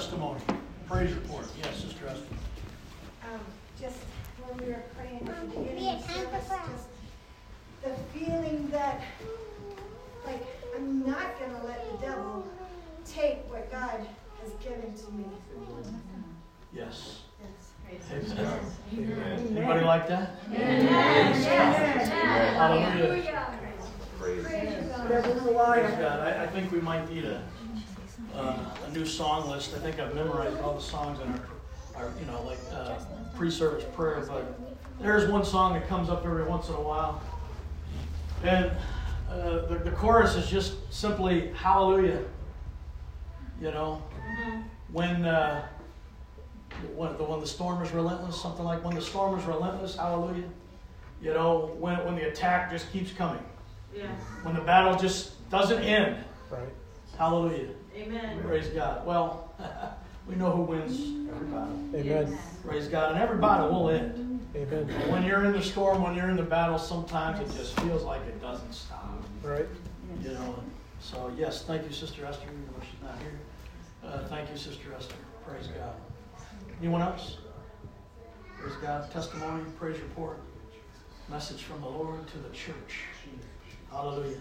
testimony, praise report. Yes, Sister Esther. Um, just when we were praying at the beginning of service, just the feeling that, like, I'm not gonna let the devil take what God has given to me. Yes. Yes. Amen. Anybody like that? Yes. Hallelujah. Praise Devil's a Praise liar. God. I, I think we might need a, uh, a new song list. I think I've memorized all the songs in our, our you know, like uh, pre-service prayer. But there's one song that comes up every once in a while, and uh, the, the chorus is just simply Hallelujah. You know, when uh, when the when the storm is relentless, something like when the storm is relentless, Hallelujah. You know, when when the attack just keeps coming, Yes. when the battle just doesn't end. Right. Hallelujah. Amen. Praise God. Well, we know who wins every battle. Amen. Praise God. And every battle will end. Amen. When you're in the storm, when you're in the battle, sometimes it just feels like it doesn't stop. Right. You know. So yes, thank you, Sister Esther. Even though she's not here. Uh, thank you, Sister Esther. Praise God. Anyone else? Praise God. Testimony, praise report, message from the Lord to the church. Hallelujah.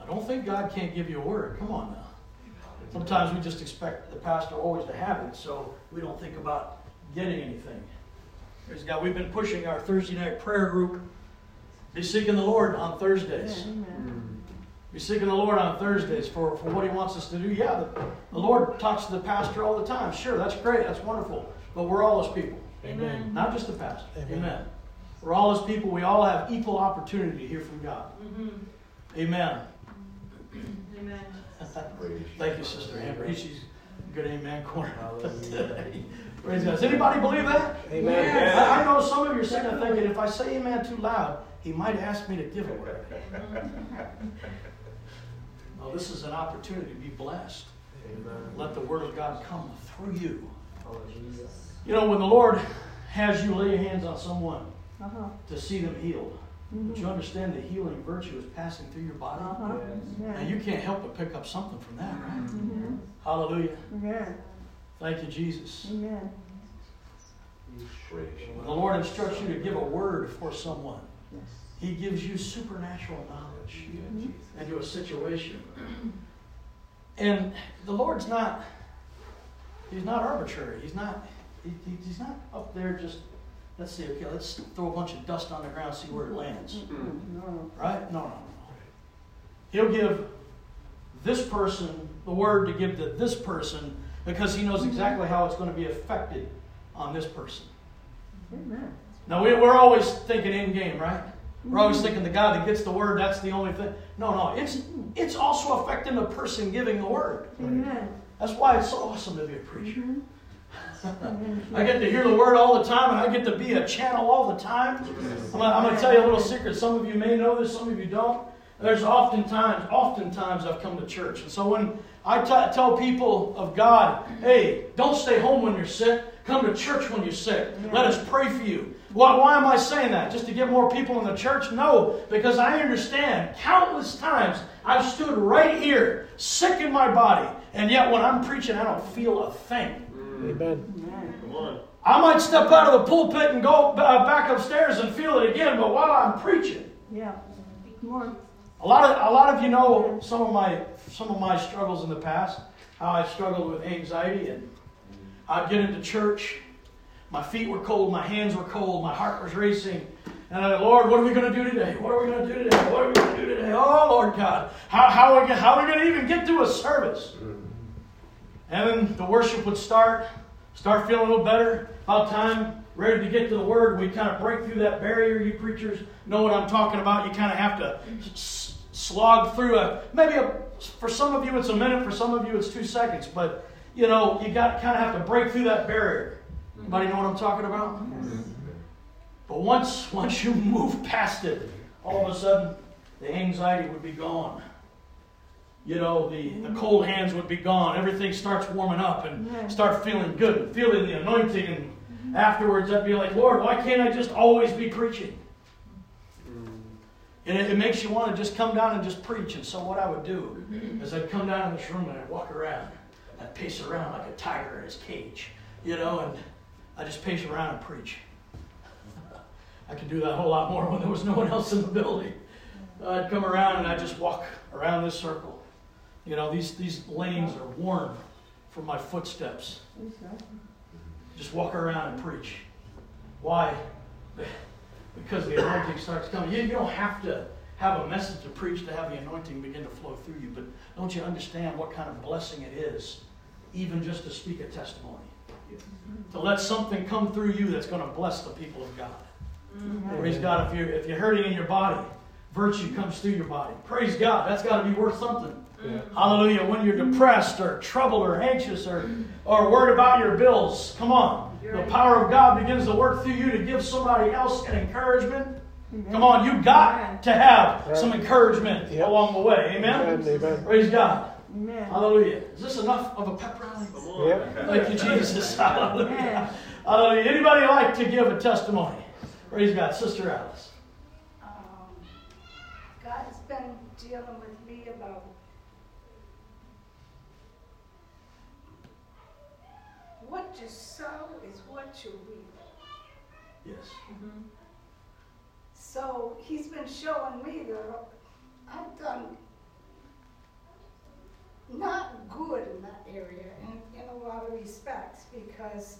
I don't think God can't give you a word. Come on now. Sometimes we just expect the pastor always to have it, so we don't think about getting anything. Praise God. We've been pushing our Thursday night prayer group. Be seeking the Lord on Thursdays. Be seeking the Lord on Thursdays for, for what He wants us to do. Yeah, the, the Lord talks to the pastor all the time. Sure, that's great. That's wonderful. But we're all His people, Amen. not just the pastor. Amen. Amen. We're all His people. We all have equal opportunity to hear from God. Mhm. Amen. Amen. Praise Thank you, Sister Amber. She's a good amen corner. Praise God. Does anybody believe that? Amen. I, I know some of you are sitting there thinking, if I say amen too loud, he might ask me to give it away. No, this is an opportunity to be blessed. Let the word of God come through you. You know, when the Lord has you lay your hands on someone Uh-huh. to see them healed, but you understand the healing virtue is passing through your body. Uh-huh. And you can't help but pick up something from that, right? Mm-hmm. Hallelujah. Amen. Thank you, Jesus. Amen. When the Lord instructs you to give a word for someone, He gives you supernatural knowledge into a situation. And the Lord's not, He's not arbitrary. He's not, he, he- He's not up there just, let's see, okay, let's throw a bunch of dust on the ground, see where it lands. No. Right? No, no, no. He'll give this person the word to give to this person because he knows exactly how it's going to be affected on this person. Amen. Now, we, we're always thinking in game, right? We're always mm-hmm. thinking the guy that gets the word, that's the only thing. No, no, it's, it's also affecting the person giving the word. Amen. That's why it's so awesome to be a preacher. Amen. I get to hear the word all the time, and I get to be a channel all the time. I'm I'm gonna tell you a little secret. Some of you may know this, some of you don't. There's oftentimes, oftentimes I've come to church, and so when I t- tell people of God, hey, don't stay home when you're sick. Come to church when you're sick. Let us pray for you. Why, why am I saying that? Just to get more people in the church? No, because I understand countless times I've stood right here, sick in my body, and yet when I'm preaching, I don't feel a thing. Amen. Come on. I might step out of the pulpit and go uh, back upstairs and feel it again, but while I'm preaching, Yeah. Come on. a lot of a lot of you know some of my some of my struggles in the past. How I struggled with anxiety, and I'd get into church, my feet were cold, my hands were cold, my heart was racing. And I, Lord, what are we going to do today? What are we going to do today? What are we going to do today? Oh, Lord God, how, how, are we, gonna- how are we going to even get to a service? And then the worship would start, start feeling a little better. About time, ready to get to the Word, we kind of break through that barrier. You preachers know what I'm talking about. You kind of have to s- slog through a, maybe a, for some of you it's a minute, for some of you it's two seconds, but you know, you got kind of have to break through that barrier. Anybody know what I'm talking about? But once, once you move past it, all of a sudden, the anxiety would be gone. You know, the, the cold hands would be gone. Everything starts warming up and start feeling good, feeling the anointing. And mm-hmm. afterwards, I'd be like, Lord, why can't I just always be preaching? Mm. And it, it makes you want to just come down and just preach. And so what I would do mm-hmm. is I'd come down in this room and I'd walk around. I'd pace around like a tiger in his cage, you know, and I just pace around and preach. I could do that a whole lot more when there was no one else in the building. I'd come around and I'd just walk around this circle. You know, these, these lanes are worn from my footsteps. Just walk around and preach. Why? Because the anointing starts coming. You, you don't have to have a message to preach to have the anointing begin to flow through you, but don't you understand what kind of blessing it is, even just to speak a testimony? To let something come through you that's going to bless the people of God. Mm-hmm. Praise God. If you're, if you're hurting in your body, virtue comes through your body. Praise God. That's got to be worth something. Yeah. Hallelujah. When you're depressed or troubled or anxious or, or worried about your bills, come on. The power of God begins to work through you to give somebody else an encouragement. Come on, you've got to have some encouragement Yep. along the way. Amen? Amen. Amen. Praise God. Amen. Hallelujah. Is this enough of a pep rally? Yep. Thank you, Jesus. Hallelujah. Hallelujah. Anybody like to give a testimony? Praise God. Sister Alice. Um, God's been dealing with me about what you sow is what you reap. Yes. Mm-hmm. So he's been showing me that I've done not good in that area in, in a lot of respects because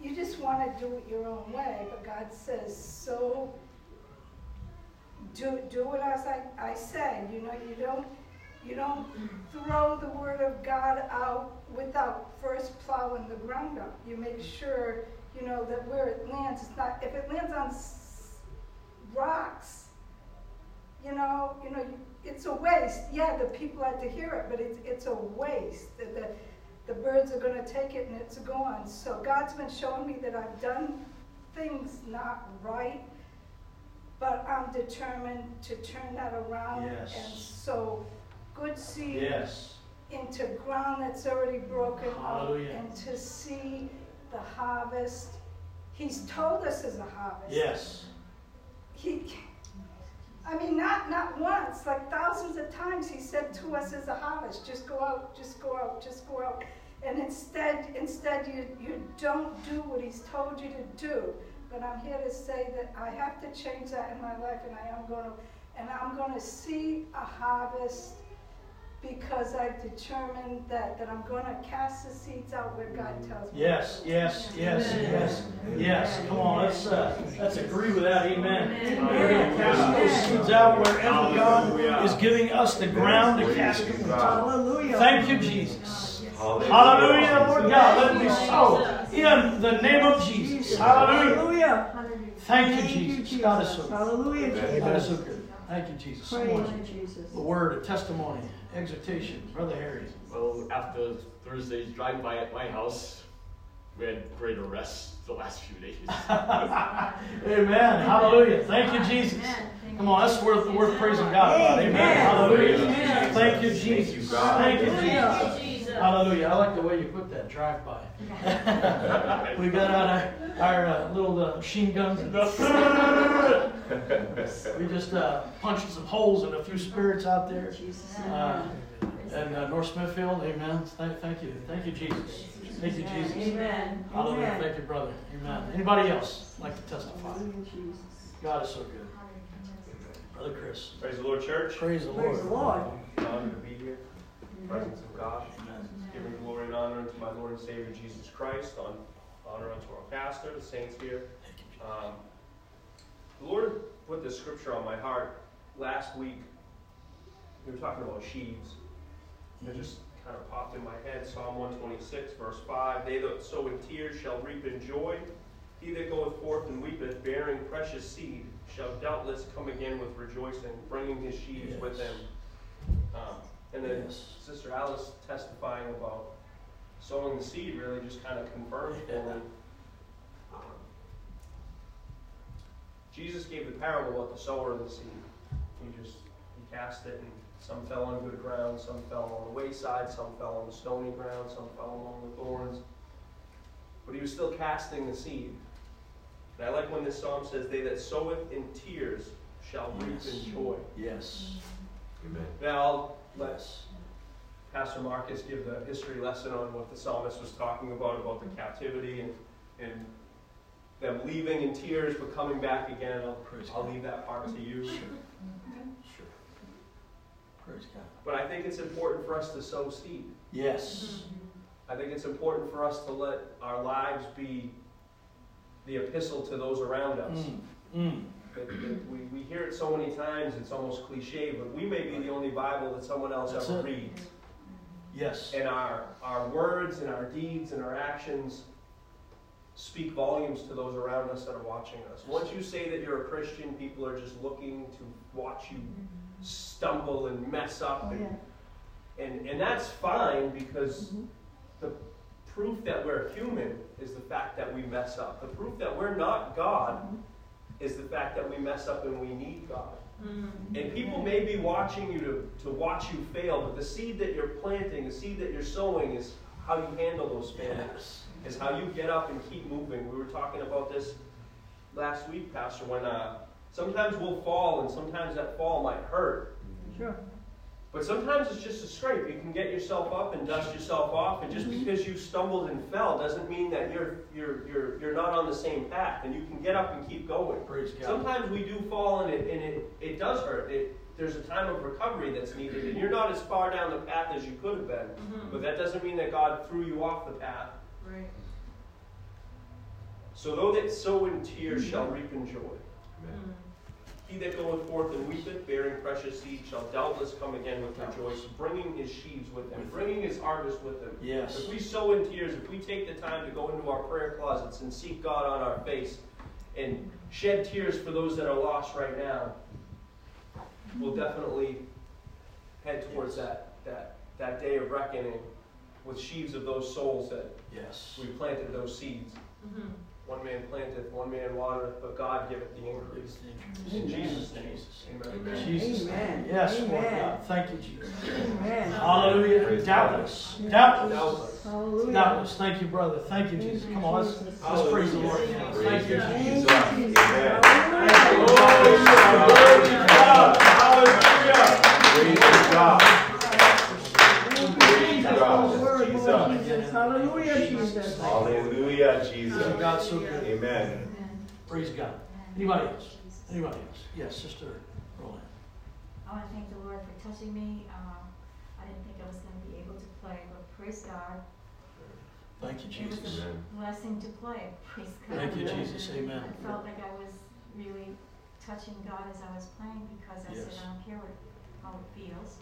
you just want to do it your own way, but God says, so do, do it as I, I say. You know, you don't you don't mm-hmm. throw the word of God out without first plowing the ground up. You make sure, you know, that where it lands, it's not, if it lands on s- rocks, you know, you know, it's a waste. Yeah, the people had to hear it, but it's, it's a waste. The, the, the birds are going to take it and it's gone. So God's been showing me that I've done things not right, but I'm determined to turn that around. Yes. And so, good seed Yes. Into ground that's already broken up and to see the harvest. He's told us as a harvest. Yes. He, I mean, not not once, like thousands of times he said to us as a harvest, just go out, just go out, just go out. And instead, instead you, you don't do what he's told you to do. But I'm here to say that I have to change that in my life and I am going to, and I'm going to see a harvest because I've determined that, that I'm going to cast the seeds out where God tells me. Yes, yes, yes, yes, yes. Come on, let's uh, let's agree with that. Amen. We're going to cast those seeds out wherever God is giving us the ground to cast them. Hallelujah. Thank you, Jesus. Hallelujah, Lord God. Let it be so in the name of Jesus. Hallelujah. Hallelujah. Thank you, Jesus. God is so good. Hallelujah. God is so good. Thank you, Jesus. Praise Come you. Jesus. The word, a testimony, exhortation. Brother Harry. Well, after Thursday's drive by at my house, we had greater rest the last few days. Amen. Hallelujah. Thank you, Jesus. Come on, that's worth worth praising God about. Amen. Hallelujah. Thank you, Jesus. Thank you, Jesus. Hallelujah. I like the way you put that drive by. we got out our, our uh, little uh, machine guns and we just uh, punched some holes in a few spirits out there. Uh, and uh, North Smithfield, amen. Thank, thank you. Thank you, Jesus. Thank you, Jesus. Amen. Hallelujah. Amen. Thank you, brother. Amen. Anybody else like to testify? God is so good. Brother Chris. Praise the Lord, church. Praise the Lord. Praise the Lord. Lord. Honor to be here. Presence of God. Amen. Giving glory and honor unto my Lord and Savior Jesus Christ. On honor unto our pastor, the saints here. Um, the Lord put this scripture on my heart last week. We were talking about sheaves. It just kind of popped in my head. Psalm 126, verse 5. They that sow in tears shall reap in joy. He that goeth forth and weepeth, bearing precious seed, shall doubtless come again with rejoicing, bringing his sheaves with him. Um, and then Yes. Sister Alice testifying about sowing the seed really just kind of confirmed for me. Um, Jesus gave the parable about the sower and the seed. He just he cast it, and some fell on good ground, some fell on the wayside, some fell on the stony ground, some fell among the thorns. But he was still casting the seed. And I like when this psalm says, "They that soweth in tears shall reap Yes. in joy." Yes. Amen. Now, let's Yes. Pastor Marcus give the history lesson on what the psalmist was talking about, about the captivity and, and them leaving in tears but coming back again. I'll, I'll leave that part to you. Sure. Sure. Praise God. But I think it's important for us to sow seed. Yes. I think it's important for us to let our lives be the epistle to those around us. Mm. Mm. That- that we, we hear it so many times, it's almost cliche, but we may be the only Bible that someone else That's ever it. reads. Yes. And our, our words and our deeds and our actions speak volumes to those around us that are watching us. Once you say that you're a Christian, people are just looking to watch you stumble and mess up. And, and, and that's fine because mm-hmm. the proof that we're human is the fact that we mess up. The proof that we're not God mm-hmm. is the fact that we mess up and we need God. And people may be watching you to, to watch you fail, but the seed that you're planting, the seed that you're sowing, is how you handle those failures, Yes. is how you get up and keep moving. We were talking about this last week, Pastor, when uh, sometimes we'll fall and sometimes that fall might hurt. Sure. But sometimes it's just a scrape. You can get yourself up and dust yourself off, and just mm-hmm. because you stumbled and fell doesn't mean that you're you're you're you're not on the same path. And you can get up and keep going. Praise God. Sometimes we do fall and it and it, it does hurt. It, there's a time of recovery that's needed, and you're not as far down the path as you could have been. Mm-hmm. But that doesn't mean that God threw you off the path. Right. So though that sow in tears mm-hmm. shall reap in joy. Amen. He that goeth forth and weepeth, bearing precious seed, shall doubtless come again with rejoice, bringing his sheaves with him, bringing his harvest with him. Yes. If we sow in tears, if we take the time to go into our prayer closets and seek God on our face and shed tears for those that are lost right now, we'll definitely head towards that, that, that day of reckoning with sheaves of those souls that Yes. we planted those seeds. Mm-hmm. One man planteth, one man watereth, but God giveth the increase. In Jesus' name, amen. Jesus. Amen. Yes, Lord Amen. God. Thank you, Jesus. Amen. Hallelujah. Praise Doubtless. Doubtless. Doubtless. Hallelujah. Doubtless. Thank you, brother. Thank you, Jesus. Come on, let's, let's praise the Lord. now. Thank you, Thank Jesus. you, Jesus. Amen. Hallelujah. Praise God. Praise God. God. Word, Jesus. Lord Jesus. Hallelujah, Jesus. Hallelujah, Jesus. God's so good. Amen. Praise God. Anybody else? Anybody else? Yes, Sister Roland. I want to thank the Lord for touching me. Um, I didn't think I was going to be able to play, but praise God. Thank you, It was Jesus. Amen. a blessing to play. Praise God. Thank you, Jesus. Amen. I felt like I was really touching God as I was playing because I said, I don't care what, how it feels.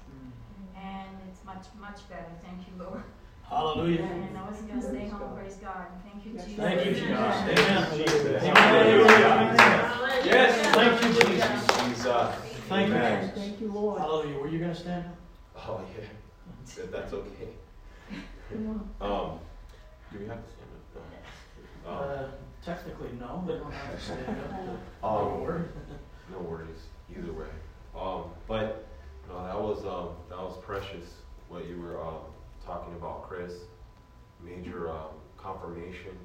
And it's much, much better. Thank you, Lord. Hallelujah. And I wasn't going to stay home. Praise God. Thank you, Jesus. Thank you, Jesus. Amen. Amen. Hallelujah. Yes, thank you, Jesus. Jesus. Thank you, Amen. Jesus. Thank you, Lord. Hallelujah. Were you going to stand? Oh, yeah. That- That's okay. Um, do we have to stand up? No. Um, Uh, technically, no. They don't have to stand up. Um, Don't worry. No worries, either way. Um, but no, that was um, that was precious what you were um, talking about, Chris. Major um, confirmation.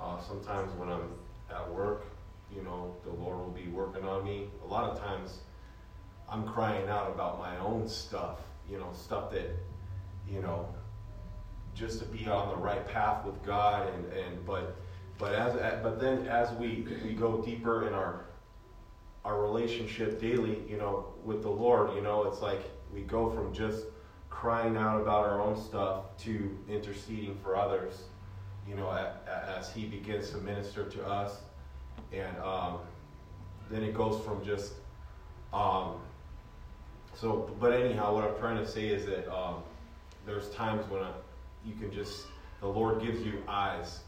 Uh, sometimes when I'm at work, you know, the Lord will be working on me. A lot of times, I'm crying out about my own stuff. You know, stuff that, you know, just to be on the right path with God, and, and but but as but then as we we go deeper in our our relationship daily, you know, with the Lord, you know, it's like we go from just crying out about our own stuff to interceding for others, you know, as He begins to minister to us. And um, then it goes from just, um, so, but anyhow, what I'm trying to say is that um, there's times when I, you can just, the Lord gives you eyes.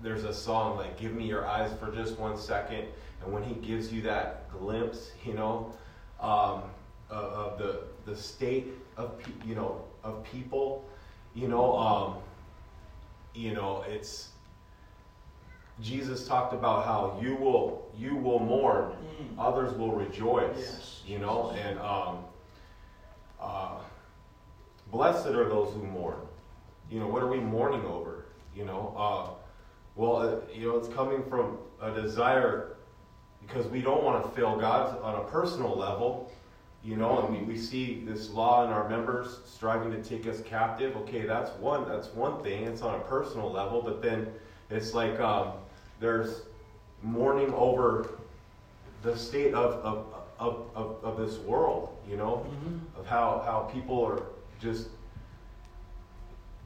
There's a song like, Give me your eyes for just one second. And when He gives you that glimpse, you know, um, of the, the state of, pe- you know, of people, you know, um, you know, it's, Jesus talked about how you will, you will mourn, Mm. others will rejoice, Yes. you know, and, um, uh, blessed are those who mourn. You know, what are we mourning over? You know, uh, well, uh, you know, it's coming from a desire because we don't want to fail God on a personal level. You know, and we, we see this law in our members striving to take us captive. Okay, that's one that's one thing. It's on a personal level, but then it's like um, there's mourning over the state of, of, of, of, of this world, you know, Mhm. of how, how people are just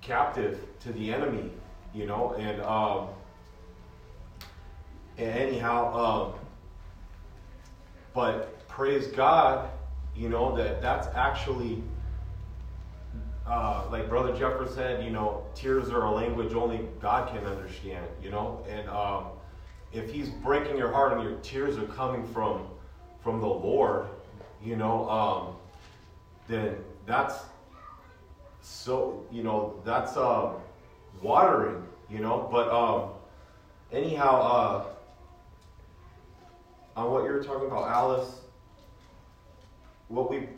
captive to the enemy, you know, and um, and anyhow, um, but praise God, you know that that's actually uh, like Brother Jeffers said, you know, tears are a language only God can understand, you know, and um, if He's breaking your heart and your tears are coming from from the Lord, you know, um, then that's so you know that's um, watering, you know. But um, anyhow, uh, on what you were talking about, Alice, what we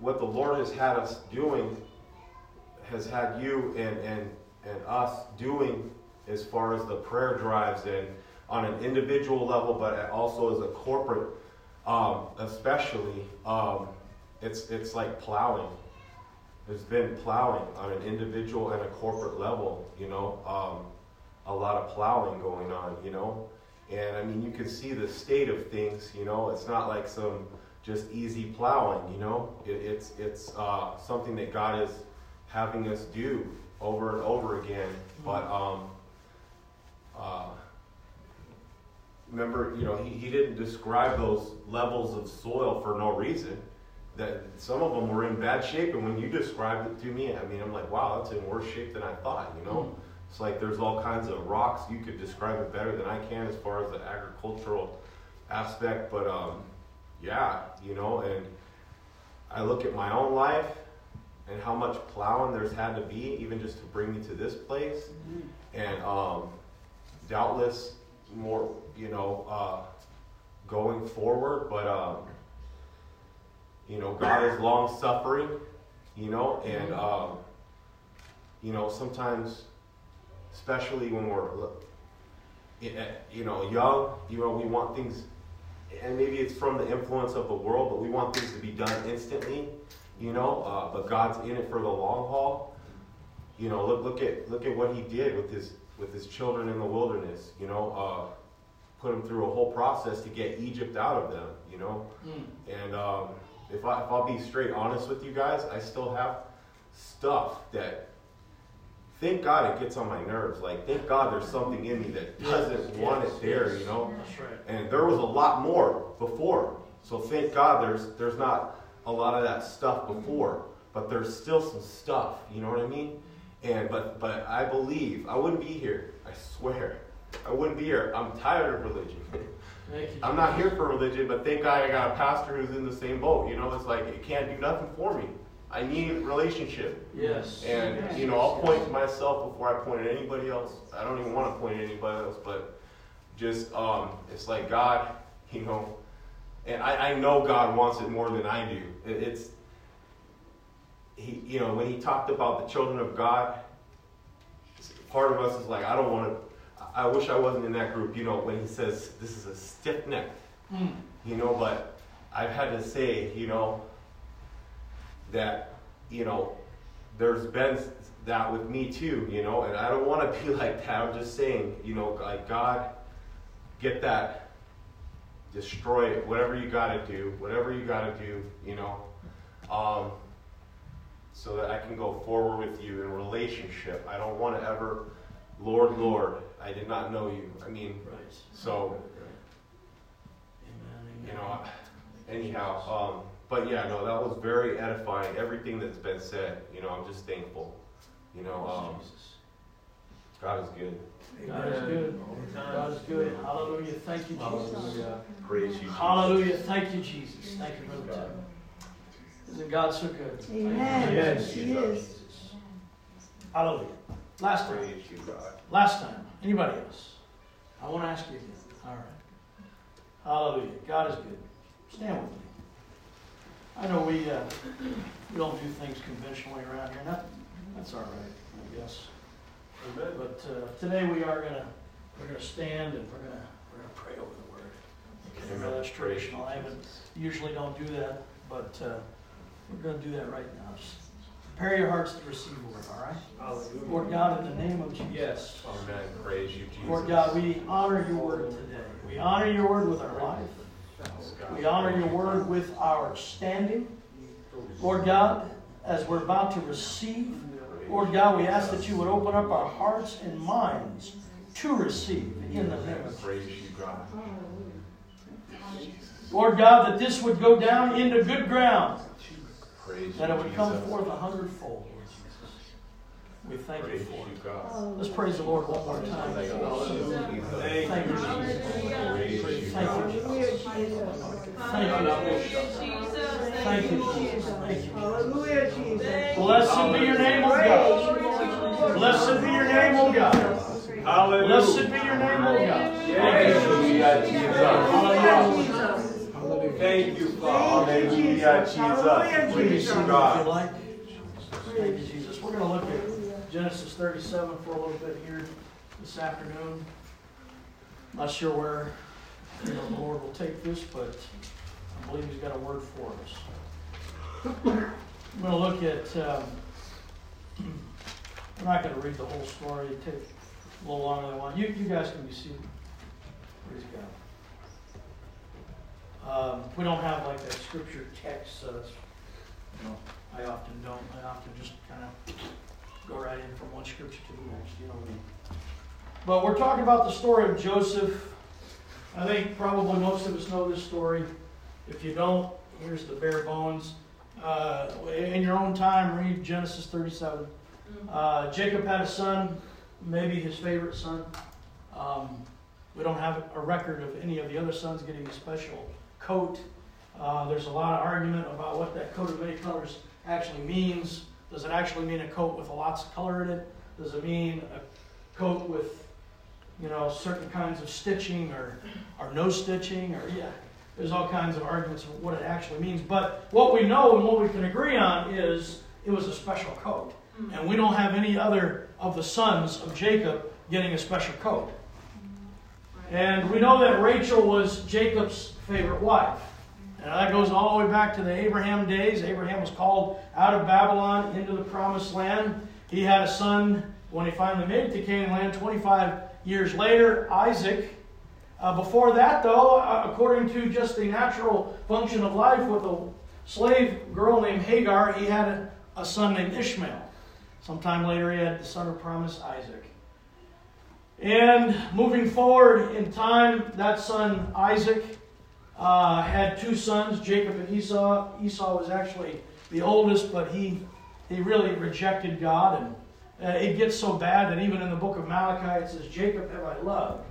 what the Lord has had us doing has had you and and and us doing as far as the prayer drives and on an individual level, but also as a corporate, um, especially. Um, it's it's like plowing. There's been plowing on an individual and a corporate level, you know, um, a lot of plowing going on, you know. And I mean, you can see the state of things, you know. It's not like some just easy plowing, you know. It, it's it's uh, something that God is having us do over and over again. But um, uh, remember, you know, he, he didn't describe those levels of soil for no reason. That some of them were in bad shape, and when you described it to me, I mean, I'm like, wow, that's in worse shape than I thought. You know, it's like there's all kinds of rocks. You could describe it better than I can as far as the agricultural aspect, but um, yeah, you know, and I look at my own life and how much plowing there's had to be, even just to bring me to this place, and um, doubtless more, you know, uh, going forward. But um, you know, God is long suffering, you know, and um, you know sometimes, especially when we're you know young, you know, we want things, and maybe it's from the influence of the world, but we want things to be done instantly you know. Uh, but God's in it for the long haul. You know, look look at look at what He did with His with His children in the wilderness. You know, uh, put them through a whole process to get Egypt out of them. You know, Mm. and um, if I if I'll be straight honest with you guys, I still have stuff that. Thank God it gets on my nerves. Like, thank God there's something in me that doesn't Yes, want yes, it there, yes. you know? That's right. And there was a lot more before. So thank God there's there's not a lot of that stuff before, but there's still some stuff. You know what I mean? And but but I believe I wouldn't be here. I swear, I wouldn't be here. I'm tired of religion. Thank you. I'm not here for religion, but thank God I got a pastor who's in the same boat. You know, it's like it can't do nothing for me. I need relationship. Yes. And Yes. you know, I'll point to myself before I point at anybody else. I don't even want to point at anybody else, but just um, it's like God, you know, and I, I know God wants it more than I do. It, it's he, you know, when he talked about the children of God, part of us is like, I don't want to. I wish I wasn't in that group. You know, when he says this is a stiff neck, Mm. you know, but I've had to say, you know, that, you know, there's been that with me too, you know, and I don't want to be like that. I'm just saying, you know, like God, get that, destroy it, whatever you got to do, whatever you got to do, you know, um, so that I can go forward with you in relationship. I don't want to ever, Lord, Lord, I did not know you. I mean, Right. so Amen. you know, anyhow, um, but yeah, no, that was very edifying. Everything that's been said, you know, I'm just thankful. You know, um, Jesus. God is good. God is good. God is good. Hallelujah. Thank you, Jesus. Hallelujah. Praise you. Jesus. Hallelujah. Thank you, Jesus. Thank you, Brother Tim. Isn't God so good? Amen. Yes. He is. Hallelujah. Last time. Praise you, God. Last time. Anybody else? I want to ask you again. All right. Hallelujah. God is good. Stand with me. I know we uh, we don't do things conventionally around here. That, that's all right, I guess. But uh, today we are gonna we're gonna stand and we're gonna we're gonna pray over the word. Okay. That's traditional. I haven't usually don't do that but uh, we're going to do that right now. Just prepare your hearts to receive, the word, all right? Hallelujah. Lord God, in the name of Jesus. Yes. Amen. Praise you, Jesus. Lord God, we honor your word today. We honor your word with our life. We honor your word with our standing. Lord God, as we're about to receive, Lord God, we ask that you would open up our hearts and minds to receive in the name of God. Lord God, that this would go down into good ground, that it would come forth a hundredfold, Jesus. We thank you for it. God. Let's praise the Lord one more time. Thank you, Jesus. Thank you, Jesus. Praise you, Thank you, Jesus. Jesus. Thank you, Jesus. Thank you, Jesus. Thank you, Jesus. Hallelujah, Jesus. Blessed be your name, O God. Blessed be your name, O God. Blessed be your name, O God. Hallelujah, Jesus. Hallelujah. Thank you, Father. Hallelujah, Jesus. Hallelujah, Praise you, God. like. Thank you, Jesus. We're going to look at Genesis 37 for a little bit here this afternoon. Not sure where you know, the Lord will take this, but I believe He's got a word for us. I'm going to look at. Um, I'm not going to read the whole story. It takes a little longer than I want. You, you guys can be seated. Praise God. Um, we don't have like a scripture text, so it's, you know, I often don't. I often just kind of go right in from one scripture to the next, you know what I mean? But we're talking about the story of Joseph. I think probably most of us know this story. If you don't, here's the bare bones. Uh, in your own time, read Genesis 37. Uh, Jacob had a son, maybe his favorite son. Um, we don't have a record of any of the other sons getting a special coat. Uh, there's a lot of argument about what that coat of many colors actually means. Does it actually mean a coat with lots of color in it? Does it mean a coat with, you know, certain kinds of stitching or, or no stitching? Or yeah, there's all kinds of arguments of what it actually means. But what we know and what we can agree on is it was a special coat. Mm-hmm. And we don't have any other of the sons of Jacob getting a special coat. Mm-hmm. And we know that Rachel was Jacob's favorite wife. That goes all the way back to the Abraham days. Abraham was called out of Babylon into the promised land. He had a son when he finally made it to Canaan land 25 years later, Isaac. Uh, before that, though, uh, according to just the natural function of life with a slave girl named Hagar, he had a, a son named Ishmael. Sometime later, he had the son of promise, Isaac. And moving forward in time, that son, Isaac, uh, had two sons, Jacob and Esau. Esau was actually the oldest, but he, he really rejected God. And uh, it gets so bad that even in the book of Malachi, it says, Jacob have I loved,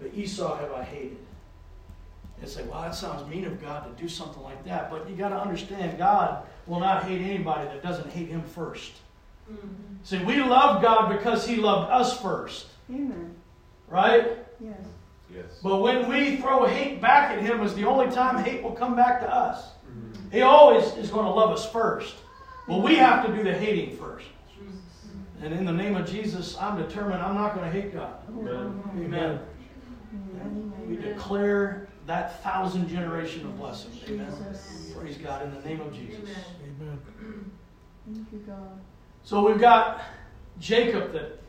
but Esau have I hated. It's say, well, that sounds mean of God to do something like that. But you got to understand, God will not hate anybody that doesn't hate Him first. See, we love God because He loved us first, Amen. right? Yes. Yes. But when we throw hate back at Him, is the only time hate will come back to us. Mm-hmm. He always is going to love us first. But we have to do the hating first. And in the name of Jesus, I'm determined I'm not going to hate God. Amen. Amen. We declare that thousand generation of blessing. Amen. Praise God in the name of Jesus. Amen. Thank you, God. So we've got Jacob that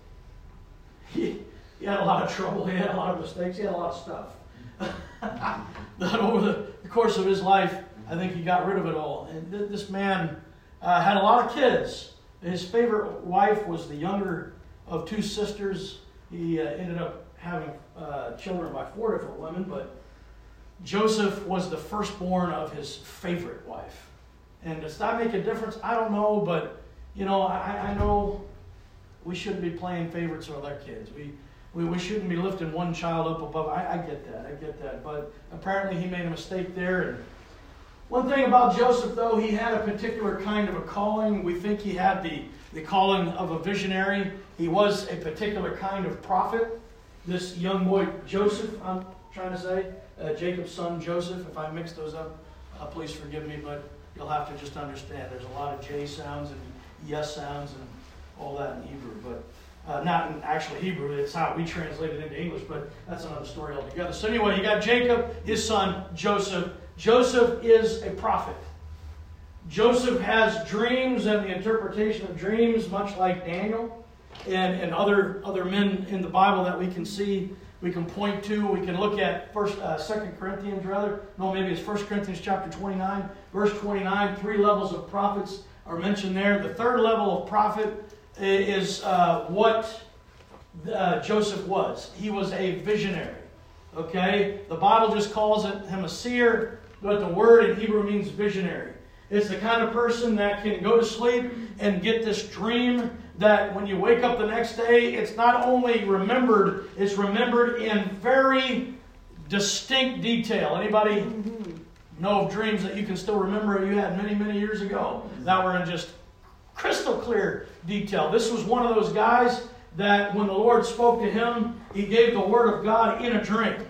he, he had a lot of trouble, he had a lot of mistakes, he had a lot of stuff. but over the course of his life, I think he got rid of it all. And th- this man uh, had a lot of kids. His favorite wife was the younger of two sisters. He uh, ended up having uh, children by four different women, but Joseph was the firstborn of his favorite wife. And does that make a difference? I don't know, but you know, I, I know we shouldn't be playing favorites with our kids. We, we, we shouldn't be lifting one child up above. I, I get that. I get that. But apparently he made a mistake there. And one thing about Joseph, though, he had a particular kind of a calling. We think he had the, the calling of a visionary. He was a particular kind of prophet. This young boy, Joseph, I'm trying to say, uh, Jacob's son, Joseph. If I mix those up, uh, please forgive me, but you'll have to just understand there's a lot of J sounds and yes sounds and all that in Hebrew, but uh, not in actual Hebrew. It's how we translate it into English, but that's another story altogether. So anyway, you got Jacob, his son Joseph. Joseph is a prophet. Joseph has dreams and the interpretation of dreams, much like Daniel and, and other, other men in the Bible that we can see, we can point to. We can look at first, uh, Second Corinthians, rather. No, maybe it's First Corinthians chapter 29, verse 29. Three levels of prophets are mentioned there. The third level of prophet is uh, what uh, Joseph was. He was a visionary. Okay? The Bible just calls him a seer, but the word in Hebrew means visionary. It's the kind of person that can go to sleep and get this dream that when you wake up the next day, it's not only remembered, it's remembered in very distinct detail. Anybody know of dreams that you can still remember you had many, many years ago that were in just crystal clear detail? This was one of those guys that when the Lord spoke to him, he gave the word of God in a dream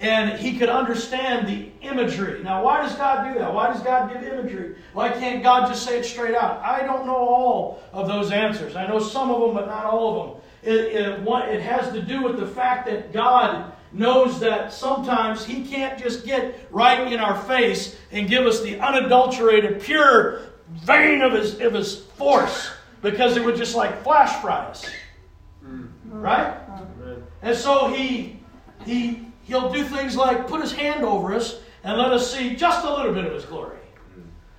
and he could understand the imagery. Now, why does God do that? Why does God give imagery? Why can't God just say it straight out? I don't know all of those answers. I know some of them, but not all of them. It, it, it has to do with the fact that God knows that sometimes He can't just get right in our face and give us the unadulterated, pure vein of His, of his force because it would just like flash fry us. Mm-hmm. Right? And so He, he he'll do things like put his hand over us and let us see just a little bit of his glory.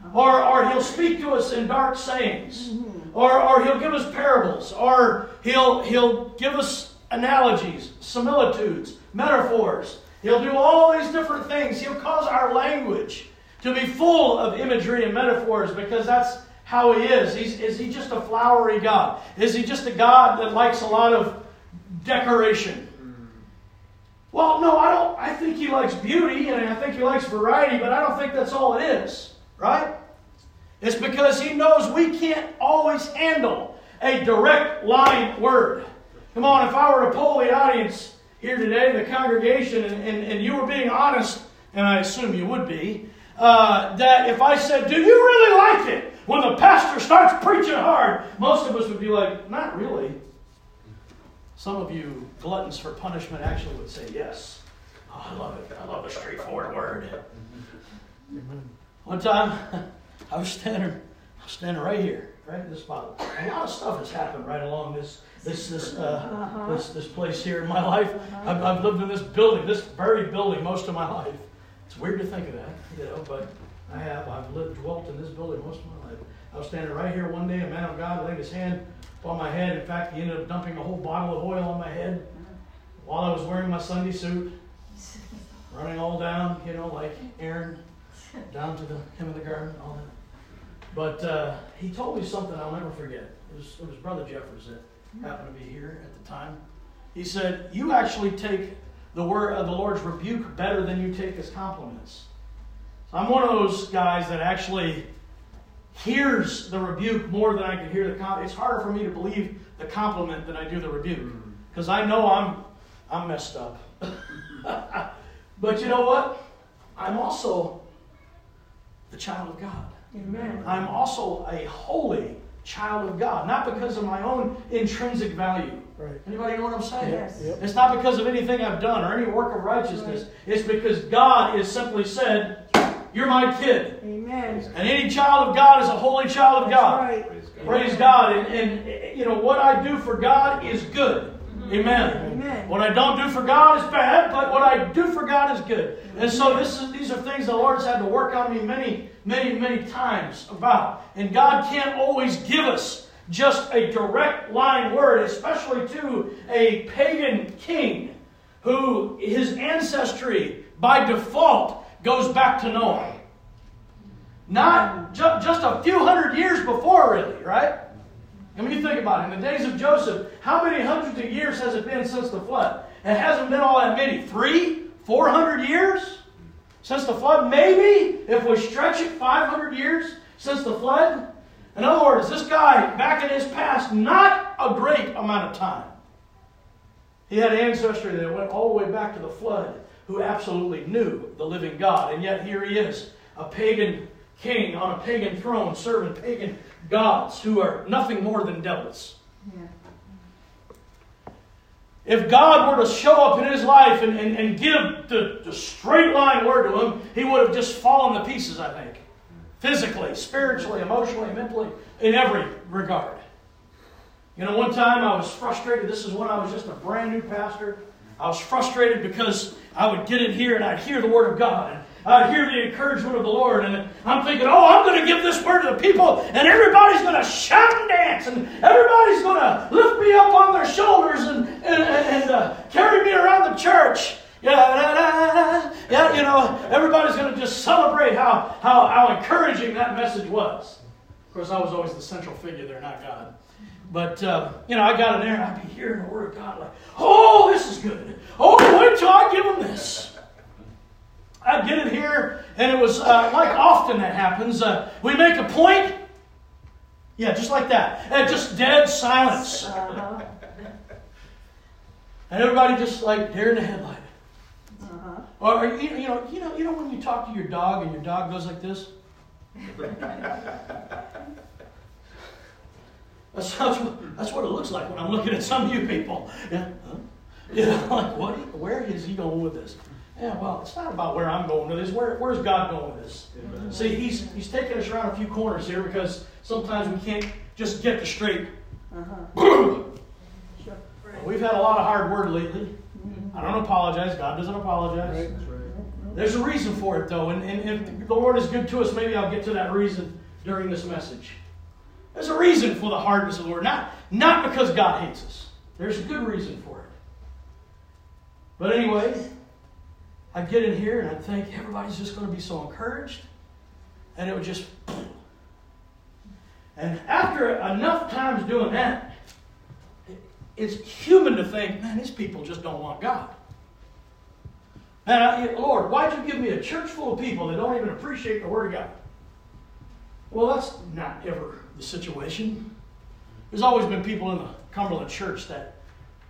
Mm-hmm. Or, or he'll speak to us in dark sayings. Mm-hmm. Or, or he'll give us parables. Or he'll, he'll give us analogies, similitudes, metaphors. He'll do all these different things. He'll cause our language to be full of imagery and metaphors because that's how he is. He's, is he just a flowery God? Is he just a God that likes a lot of decoration? Well, no, I don't. I think he likes beauty and I think he likes variety, but I don't think that's all it is, right? It's because he knows we can't always handle a direct line word. Come on, if I were to poll the audience here today, the congregation, and, and, and you were being honest, and I assume you would be, uh, that if I said, Do you really like it when the pastor starts preaching hard? Most of us would be like, Not really. Some of you gluttons for punishment actually would say yes. Oh, I love it. I love a straightforward word. One time, I was standing, I was standing right here, right in this spot. A lot of stuff has happened right along this this this uh, uh-huh. this, this place here in my life. Uh-huh. I've, I've lived in this building, this very building, most of my life. It's weird to think of that, you know, but I have. I've lived, dwelt in this building most of my life. I was standing right here one day. A man of God laid his hand on my head. In fact, he ended up dumping a whole bottle of oil on my head while I was wearing my Sunday suit, running all down, you know, like Aaron, down to the hem of the garden, all that. But uh, he told me something I'll never forget. It was, it was Brother Jeffers that happened to be here at the time. He said, "You actually take the word of the Lord's rebuke better than you take his compliments." So I'm one of those guys that actually hears the rebuke more than I can hear the compliment. It's harder for me to believe the compliment than I do the rebuke mm. because I know I'm I'm messed up. but you know what? I'm also the child of God. Amen. I'm also a holy child of God, not because of my own intrinsic value. Right. Anybody know what I'm saying? Yes. Yep. It's not because of anything I've done or any work of righteousness. Right. It's because God has simply said, you're my kid. Amen. And any child of God is a holy child of That's God. Right. Praise God. Praise God. And, and, you know, what I do for God is good. Mm-hmm. Amen. Amen. What I don't do for God is bad, but what I do for God is good. And so this is, these are things the Lord's had to work on me many, many, many times about. And God can't always give us just a direct line word, especially to a pagan king who his ancestry by default goes back to Noah. Not ju- just a few hundred years before, really, right? I mean, you think about it. In the days of Joseph, how many hundreds of years has it been since the flood? It hasn't been all that many. Three? Four hundred years? Since the flood? Maybe, if we stretch it, 500 years since the flood? In other words, this guy, back in his past, not a great amount of time. He had ancestry that went all the way back to the flood who absolutely knew the living God. And yet here he is, a pagan king on a pagan throne, serving pagan gods who are nothing more than devils. Yeah. If God were to show up in his life and, and, and give the, the straight line word to him, he would have just fallen to pieces, I think. physically, spiritually, emotionally, mentally, in every regard. You know, one time I was frustrated. This is when I was just a brand new pastor. I was frustrated because I would get in here and I'd hear the Word of God. And I'd hear the encouragement of the Lord. And I'm thinking, oh, I'm going to give this Word to the people. And everybody's going to shout and dance. And everybody's going to lift me up on their shoulders and, and, and uh, carry me around the church. Yeah, yeah, you know, everybody's going to just celebrate how, how, how encouraging that message was. Of course, I was always the central figure there, not God. But, uh, you know, I got in there and I'd be hearing the Word of God like, oh, this is good. Oh, wait till I give them this. I'd get in here, and it was uh, like often that happens. Uh, we make a point, yeah, just like that, and just dead silence. Uh-huh. And everybody just like deer in the headlight. Uh-huh. Or you, you know, you know, you know when you talk to your dog and your dog goes like this. That's, that's, what, that's what it looks like when I'm looking at some of you people. Yeah, huh? you know, like what? Where is he going with this? Yeah, well, it's not about where I'm going with this. Where, where's God going with this? Amen. See, he's he's taking us around a few corners here because sometimes we can't just get the straight. Uh-huh. Sure. We've had a lot of hard word lately. I don't apologize. God doesn't apologize. There's a reason for it, though, and, and if the Lord is good to us, maybe I'll get to that reason during this message. There's a reason for the hardness of the Lord, not, not because God hates us. There's a good reason for it. But anyway, I'd get in here and I'd think everybody's just going to be so encouraged, and it would just. And after enough times doing that, it's human to think, man, these people just don't want God. And I, Lord, why'd you give me a church full of people that don't even appreciate the Word of God? Well, that's not ever the situation. There's always been people in the Cumberland church that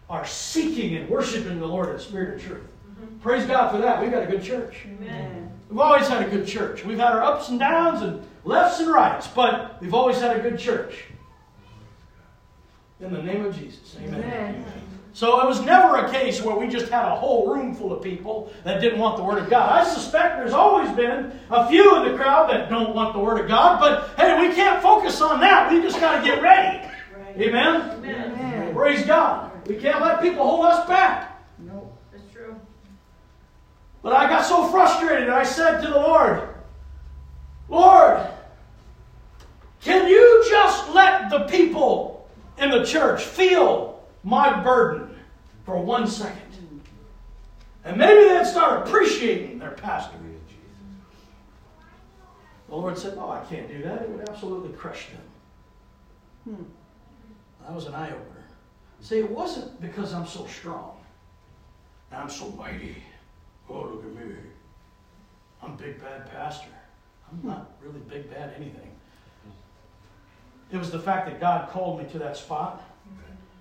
are seeking and worshiping the Lord in spirit and truth. Mm-hmm. Praise God for that. We've got a good church. Amen. We've always had a good church. We've had our ups and downs and lefts and rights, but we've always had a good church. In the name of Jesus. Amen. Amen. So it was never a case where we just had a whole room full of people that didn't want the Word of God. I suspect there's always been a few in the crowd that don't want the Word of God, but hey, we can't focus on that. We just got to get ready. Right. Amen? Amen. Amen. Praise God. We can't let people hold us back. Nope. That's true. But I got so frustrated, I said to the Lord, Lord, can you just let the people in the church feel my burden for one second? And maybe they'd start appreciating their pastor. The Lord said, No, I can't do that. It would absolutely crush them. Hmm. That was an eye opener. See, it wasn't because I'm so strong. I'm so mighty. Oh, look at me. I'm big bad pastor. I'm not really big bad anything. It was the fact that God called me to that spot.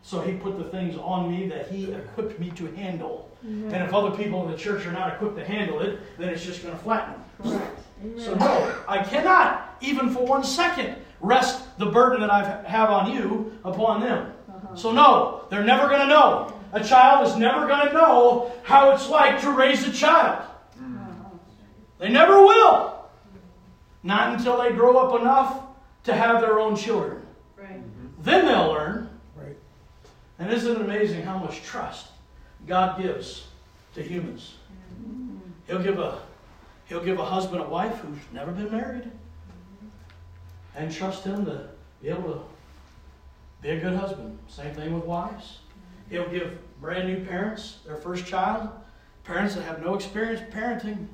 So he put the things on me that he equipped me to handle. And if other people in the church are not equipped to handle it, then it's just going to flatten. Correct. So no, I cannot, even for one second, rest the burden that I have on you upon them. Uh-huh. So no, they're never going to know. A child is never going to know how it's like to raise a child. Uh-huh. They never will. Not until they grow up enough to have their own children. Right. Then they'll learn. Right. And isn't it amazing how much trust God gives to humans? He'll give a he'll give a husband a wife who's never been married and trust him to be able to be a good husband. Same thing with wives. He'll give brand new parents their first child, parents that have no experience parenting,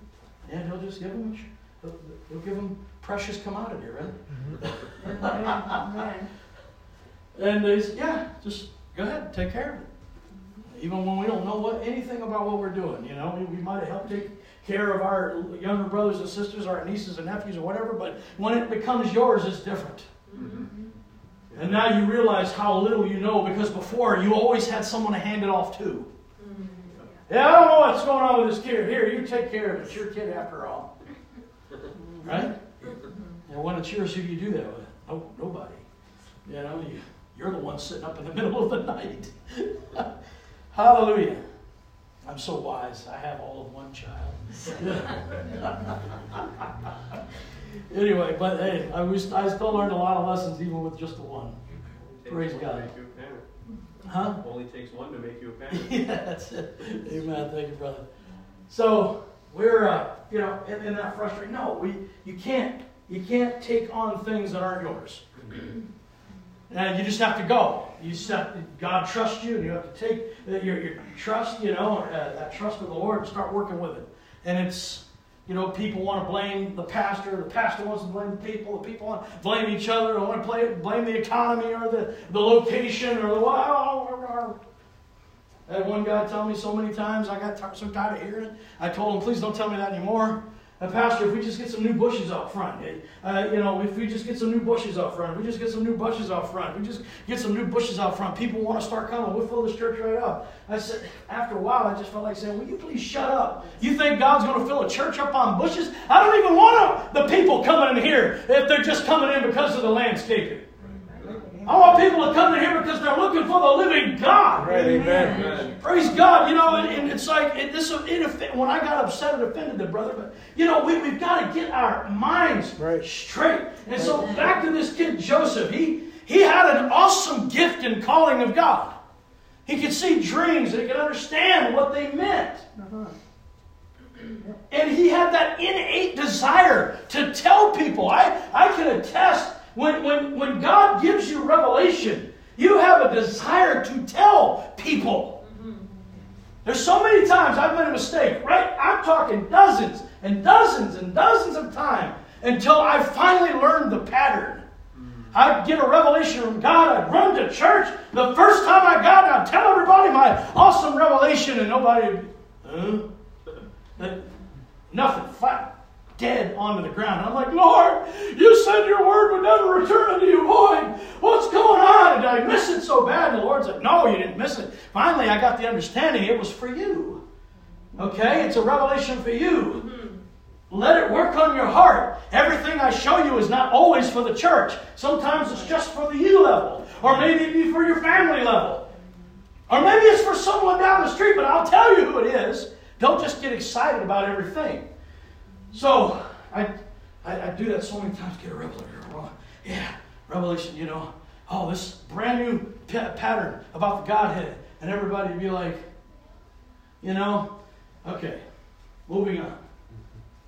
and he'll just give them he'll, he'll give them precious commodity, right? Mm-hmm. Amen. And they yeah, just go ahead, take care of it. Even when we don't know what anything about what we're doing, you know, we, we might have helped take care of our younger brothers and sisters, our nieces and nephews, or whatever. But when it becomes yours, it's different. Mm-hmm. And now you realize how little you know because before you always had someone to hand it off to. Mm-hmm. Yeah, I don't know what's going on with this kid. Here, you take care of it. It's your kid after all. Mm-hmm. Right? And when it's yours, who do you do that with? No, nobody. You know, you, you're the one sitting up in the middle of the night. Hallelujah. I'm so wise. I have all of one child. anyway, but hey, I, was, I still learned a lot of lessons even with just the one. Praise God. make you a parent. Huh? Only takes one to make you a parent. yeah, that's it. Amen. Thank you, brother. So we're, uh, you know, in, that frustrating. No, we, you can't, you can't take on things that aren't yours. And you just have to go. You just have to, God trusts you, and you have to take uh, your, your trust, you know, uh, that trust of the Lord, and start working with it. And it's, you know, people want to blame the pastor, the pastor wants to blame people, the people want to blame each other, they want to play, blame the economy or the, the location or the wow. I had one guy tell me so many times, I got t- so tired of hearing it. I told him, please don't tell me that anymore. Uh, Pastor, if we just get some new bushes out front, eh, uh, you know, if we just get some new bushes out front, we just get some new bushes out front, we just get some new bushes out front, people want to start coming. We'll fill this church right up. I said, after a while, I just felt like saying, will you please shut up? You think God's going to fill a church up on bushes? I don't even want the people coming in here if they're just coming in because of the landscaping. I want people to come to here because they're looking for the living God. Right, amen. Praise God. You know, and, and it's like, it, this, it, offe- when I got upset, it offended the brother. But, you know, we, we've got to get our minds Right. straight. And so back to this kid, Joseph. He, he had an awesome gift and calling of God. He could see dreams and he could understand what they meant. Uh-huh. And he had that innate desire to tell people. I, I can attest when, when, when God gives you revelation, you have a desire to tell people. There's so many times I've made a mistake, right? I'm talking dozens and dozens and dozens of times until I finally learned the pattern. I'd get a revelation from God, I'd run to church. The first time I got it, I'd tell everybody my awesome revelation, and nobody huh? Uh, Nothing, dead onto the ground. And I'm like, Lord, you said your word would never return unto you void. What's going on? Did I miss it so bad? And the Lord's like, No, you didn't miss it. Finally, I got the understanding it was for you. Okay? It's a revelation for you. Mm-hmm. Let it work on your heart. Everything I show you is not always for the church. Sometimes it's just for the you level, or maybe it be for your family level, or maybe it's for someone down the street, but I'll tell you who it is. Don't just get excited about everything. So, I, I, I do that so many times, get a revelation. Yeah, revelation, you know. Oh, this brand new pa- pattern about the Godhead. And everybody would be like, you know, okay, moving on.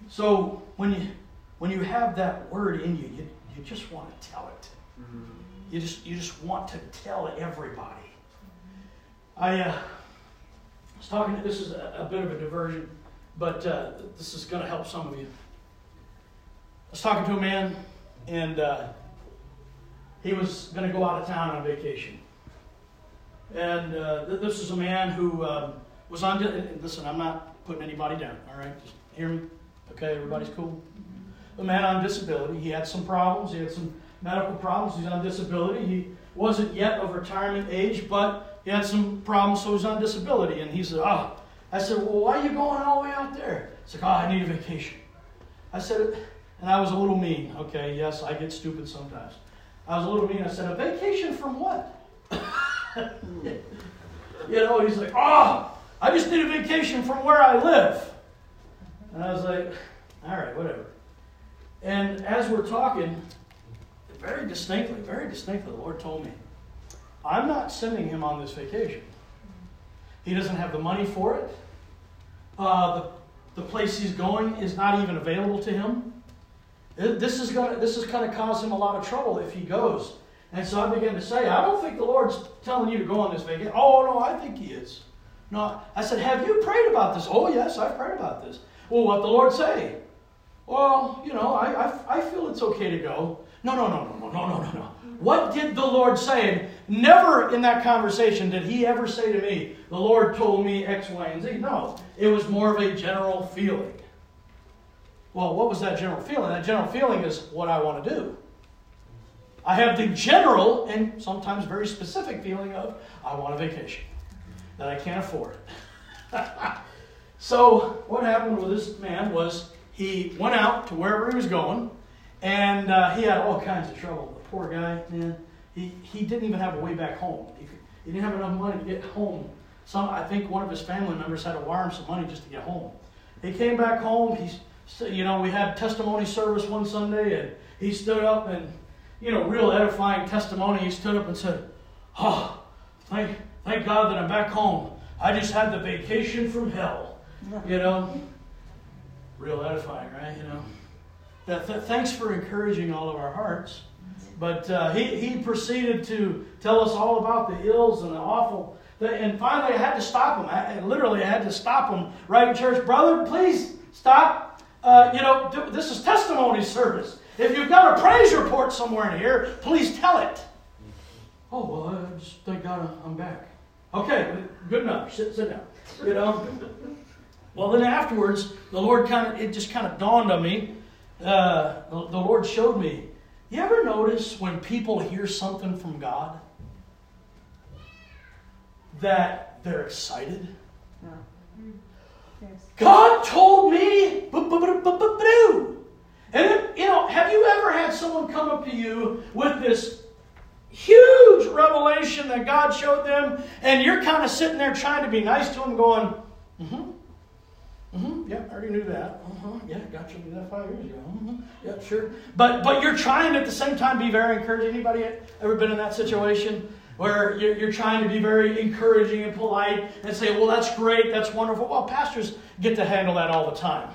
So when you when you have that word in you, you, you just want to tell it. You just you just want to tell everybody. I uh, was talking. This is a, a bit of a diversion, but uh, this is going to help some of you. I was talking to a man, and uh, he was going to go out of town on vacation. And uh, th- this is a man who um, was on. Listen, I'm not putting anybody down. All right, just hear me. Okay, everybody's cool. A man on disability. He had some problems. He had some medical problems. He's on disability. He wasn't yet of retirement age, but he had some problems, so he's on disability. And he said, "Ah." I said, "Well, why are you going all the way out there?" He's like, "Oh, I need a vacation." I said, and I was a little mean. Okay, yes, I get stupid sometimes. I was a little mean. I said, "A vacation from what?" you know, he's like, "Oh, I just need a vacation from where I live." And I was like, "All right, whatever." And as we're talking, very distinctly, very distinctly, the Lord told me, I'm not sending him on this vacation. He doesn't have the money for it. Uh, the, the place he's going is not even available to him. This is gonna this is gonna cause him a lot of trouble if he goes. And so I began to say, I don't think the Lord's telling you to go on this vacation. Oh no, I think he is. No, I said, have you prayed about this? Oh yes, I've prayed about this. Well, what the Lord say? Well, you know, I, I, I feel it's okay to go. No, no, no, no, no, no, no, no, no. What did the Lord say? And never in that conversation did he ever say to me, the Lord told me X, Y, and Z. No, it was more of a general feeling. Well, what was that general feeling? That general feeling is what I want to do. I have the general and sometimes very specific feeling of I want a vacation that I can't afford. so, what happened with this man was he went out to wherever he was going, and uh, he had all kinds of trouble. The poor guy, man, he, he didn't even have a way back home. He, he didn't have enough money to get home. Some, I think one of his family members had to wire him some money just to get home. He came back home. He so, you know, we had testimony service one Sunday, and he stood up and, you know, real edifying testimony. He stood up and said, "Oh, thank thank God that I'm back home. I just had the vacation from hell." You know, real edifying, right? You know, Th- th- thanks for encouraging all of our hearts. But uh, he, he proceeded to tell us all about the ills and the awful. And finally, I had to stop him. I, literally, I had to stop him right in church. Brother, please stop. Uh, you know, th- this is testimony service. If you've got a praise report somewhere in here, please tell it. Oh, well, I just thank God I'm back. Okay, good enough. Sit, sit down. You know? Well, then afterwards, the Lord kind of, it just kind of dawned on me. Uh, the, the Lord showed me. You ever notice when people hear something from God that they're excited? Yes. God told me, and then, you know, have you ever had someone come up to you with this huge revelation that God showed them, and you're kind of sitting there trying to be nice to them, going, mm-hmm. Yeah, I already knew that. Uh-huh. Yeah, got you that five years ago. Mm-hmm. Yeah, sure. But but you're trying at the same time be very encouraging. Anybody ever been in that situation where you're, you're trying to be very encouraging and polite and say, "Well, that's great, that's wonderful." Well, pastors get to handle that all the time.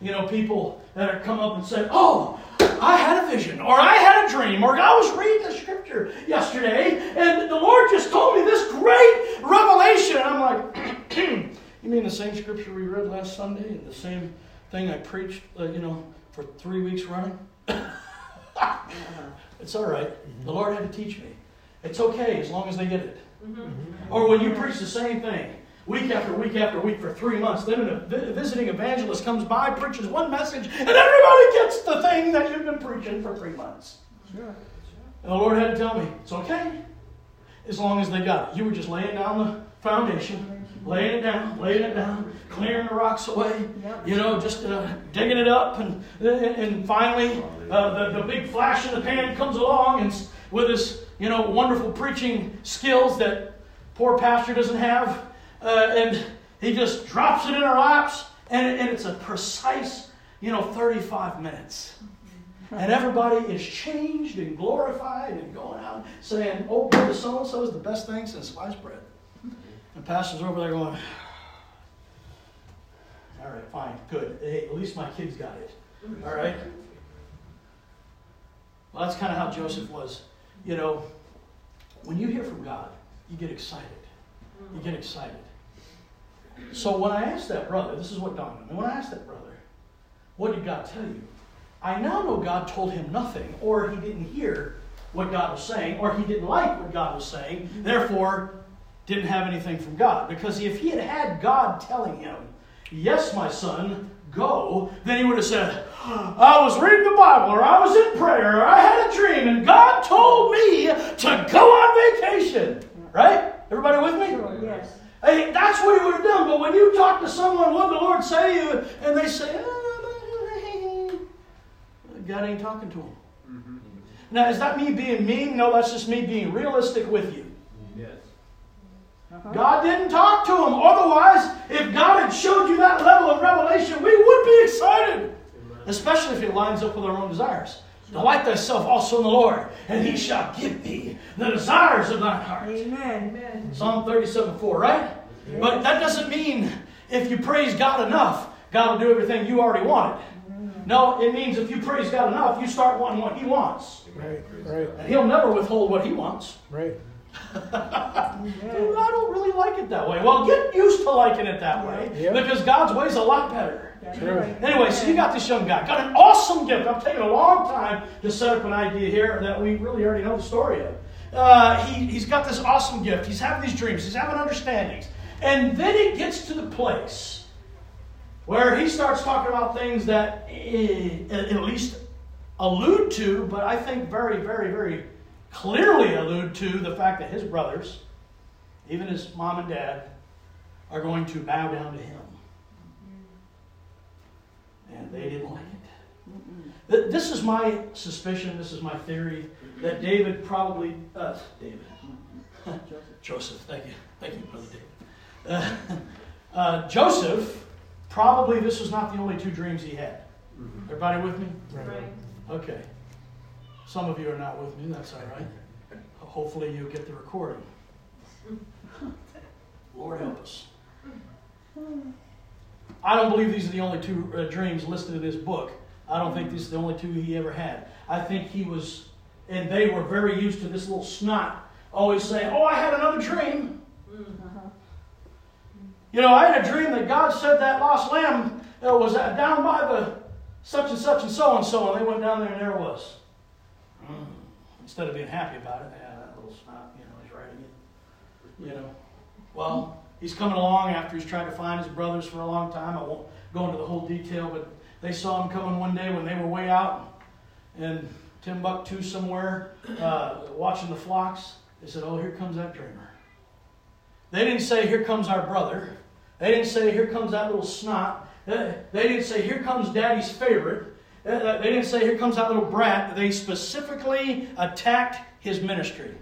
You know, people that come up and say, "Oh, I had a vision, or I had a dream, or I was reading the scripture yesterday, and the Lord just told me this great revelation." And I'm like. You mean the same scripture we read last Sunday and the same thing I preached, uh, you know, for three weeks running? it's all right. The Lord had to teach me. It's okay as long as they get it. Or when you preach the same thing week after week after week for three months, then a visiting evangelist comes by, preaches one message, and everybody gets the thing that you've been preaching for three months. Sure. And the Lord had to tell me, it's okay as long as they got it. You were just laying down the foundation, laying it down, laying it down, clearing the rocks away, you know, just uh, digging it up. And, and finally, uh, the, the big flash in the pan comes along and with his, you know, wonderful preaching skills that poor pastor doesn't have. Uh, and he just drops it in our laps. And, and it's a precise, you know, 35 minutes. And everybody is changed and glorified and going out saying, oh, brother so and so is the best thing since sliced bread. And pastor's over there going, all right, fine, good. Hey, at least my kids got it. All right? Well, that's kind of how Joseph was. You know, when you hear from God, you get excited. You get excited. So when I asked that brother, this is what dawned on me. When I asked that brother, what did God tell you? I now know God told him nothing, or he didn't hear what God was saying, or he didn't like what God was saying, therefore didn't have anything from God. Because if he had had God telling him, Yes, my son, go, then he would have said, I was reading the Bible, or I was in prayer, or I had a dream, and God told me to go on vacation. Right? Everybody with me? Sure, yes. Hey, that's what he would have done. But when you talk to someone, what did the Lord say to you? And they say, oh, God ain't talking to them. Mm-hmm. Now, is that me being mean? No, that's just me being realistic with you. Yes. Uh-huh. God didn't talk to him. Otherwise, if God had showed you that level of revelation, we would be excited. Especially if it lines up with our own desires. Delight thyself also in the Lord, and he shall give thee the desires of thine heart. Amen. Amen. Psalm 37 4, right? Yes. But that doesn't mean if you praise God enough, God will do everything you already wanted. No, it means if you praise God enough, you start wanting what He wants. Right, right. And He'll never withhold what He wants. Right. I don't really like it that way. Well, get used to liking it that way Yeah. because God's way is a lot better. Sure. Anyway, so you got this young guy, got an awesome gift. I'm taking a long time to set up an idea here that we really already know the story of. Uh, he, he's got this awesome gift. He's having these dreams. He's having understandings. And then it gets to the place where he starts talking about things that eh, at least allude to, but I think very, very, very clearly allude to the fact that his brothers, even his mom and dad, are going to bow down to him. And they didn't like it. This is my suspicion, this is my theory, that David probably, uh, David, Joseph, thank you, thank you, Brother David. Uh, uh, Joseph probably this was not the only two dreams he had. Mhm. Everybody with me? Right. Okay. Some of you are not with me, that's all right. Hopefully you get the recording. Lord help us. I don't believe these are the only two uh, dreams listed in this book. I don't think these are the only two he ever had. I think he was, and they were very used to this little snot always saying, Oh, I had another dream. You know, I had a dream that God said that lost lamb was down by the such and such and so and so, and they went down there and there it was. Instead of being happy about it, yeah, that little snot, you know, he's writing it. You know, well, he's coming along after he's tried to find his brothers for a long time. I won't go into the whole detail, but they saw him coming one day when they were way out in Timbuktu somewhere, uh, watching the flocks. They said, "Oh, here comes that dreamer." They didn't say, "Here comes our brother." They didn't say, "Here comes that little snot." They didn't say, "Here comes Daddy's favorite." They didn't say, "Here comes that little brat." They specifically attacked his ministry.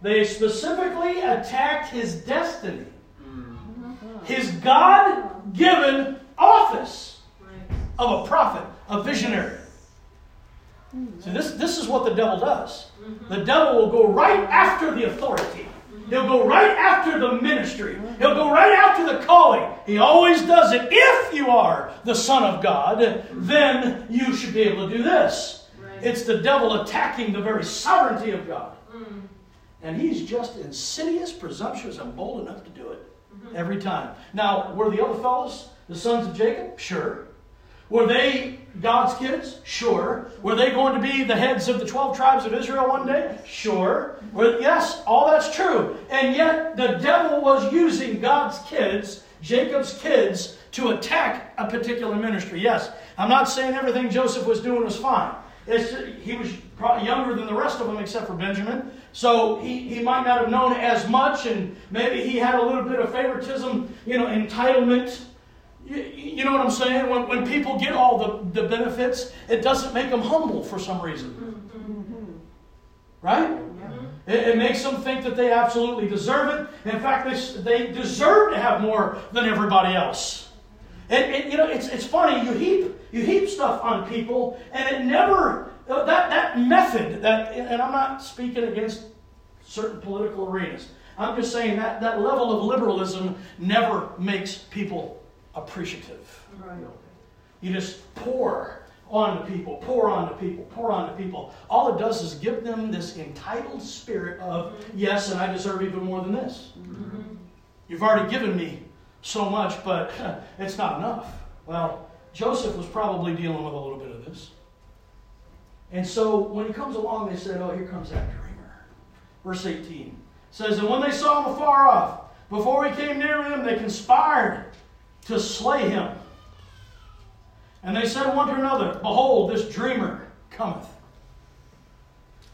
They specifically attacked his destiny, his God given office of a prophet, a visionary. See, this, this is what the devil does. The devil will go right after the authority. He'll go right after the ministry. He'll go right after the calling. He always does it. If you are the Son of God, then you should be able to do this. Right. It's the devil attacking the very sovereignty of God. Mm. And he's just insidious, presumptuous, and bold enough to do it every time. Now, were the other fellows the sons of Jacob? Sure. Were they God's kids? Sure. Were they going to be the heads of the 12 tribes of Israel one day? Sure. Were, yes, all that's true. And yet, the devil was using God's kids, Jacob's kids, to attack a particular ministry. Yes, I'm not saying everything Joseph was doing was fine. It's, he was probably younger than the rest of them except for Benjamin. So he, he might not have known as much, and maybe he had a little bit of favoritism, you know, entitlement. You, you know what I'm saying? When, when people get all the, the benefits, it doesn't make them humble for some reason. Right? Mm-hmm. It, it makes them think that they absolutely deserve it. In fact, they, they deserve to have more than everybody else. And, and, you know, it's, it's funny. You heap you heap stuff on people, and it never uh, that that method that. And I'm not speaking against certain political arenas. I'm just saying that that level of liberalism never makes people appreciative. Right. You just pour on the people, pour on the people, pour on the people. All it does is give them this entitled spirit of, mm-hmm. yes, and I deserve even more than this. Mm-hmm. You've already given me so much, but it's not enough. Well, Joseph was probably dealing with a little bit of this. And so when he comes along, they said, Oh, here comes that dreamer. Verse 18 says, And when they saw him afar off, before he came near them, they conspired to slay him. And they said one to another, Behold, this dreamer cometh.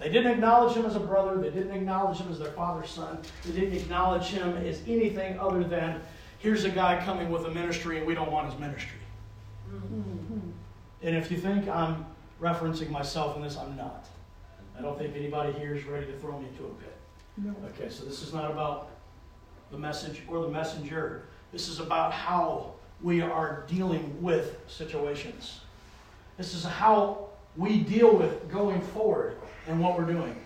They didn't acknowledge him as a brother. They didn't acknowledge him as their father's son. They didn't acknowledge him as anything other than, here's a guy coming with a ministry and we don't want his ministry. And if you think I'm referencing myself in this, I'm not. I don't think anybody here is ready to throw me into a pit. No. Okay, so this is not about the message or the messenger. This is about how we are dealing with situations. This is how we deal with going forward and what we're doing.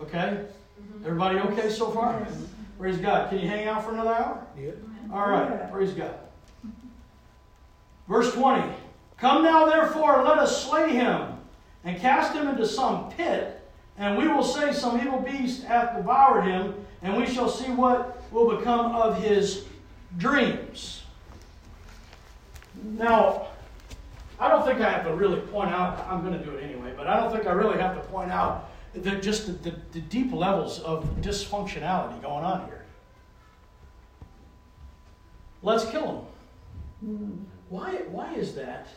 Okay? Mm-hmm. Everybody okay so far? Praise God. Can you hang out for another hour? Yeah. All right. Yeah. Praise God. Verse 20. Come now, therefore, let us slay him and cast him into some pit, and we will say some evil beast hath devoured him, and we shall see what will become of his dreams. Now, I don't think I have to really point out, I'm going to do it anyway, but I don't think I really have to point out that just the, the, the deep levels of dysfunctionality going on here. Let's kill him. Why, why is that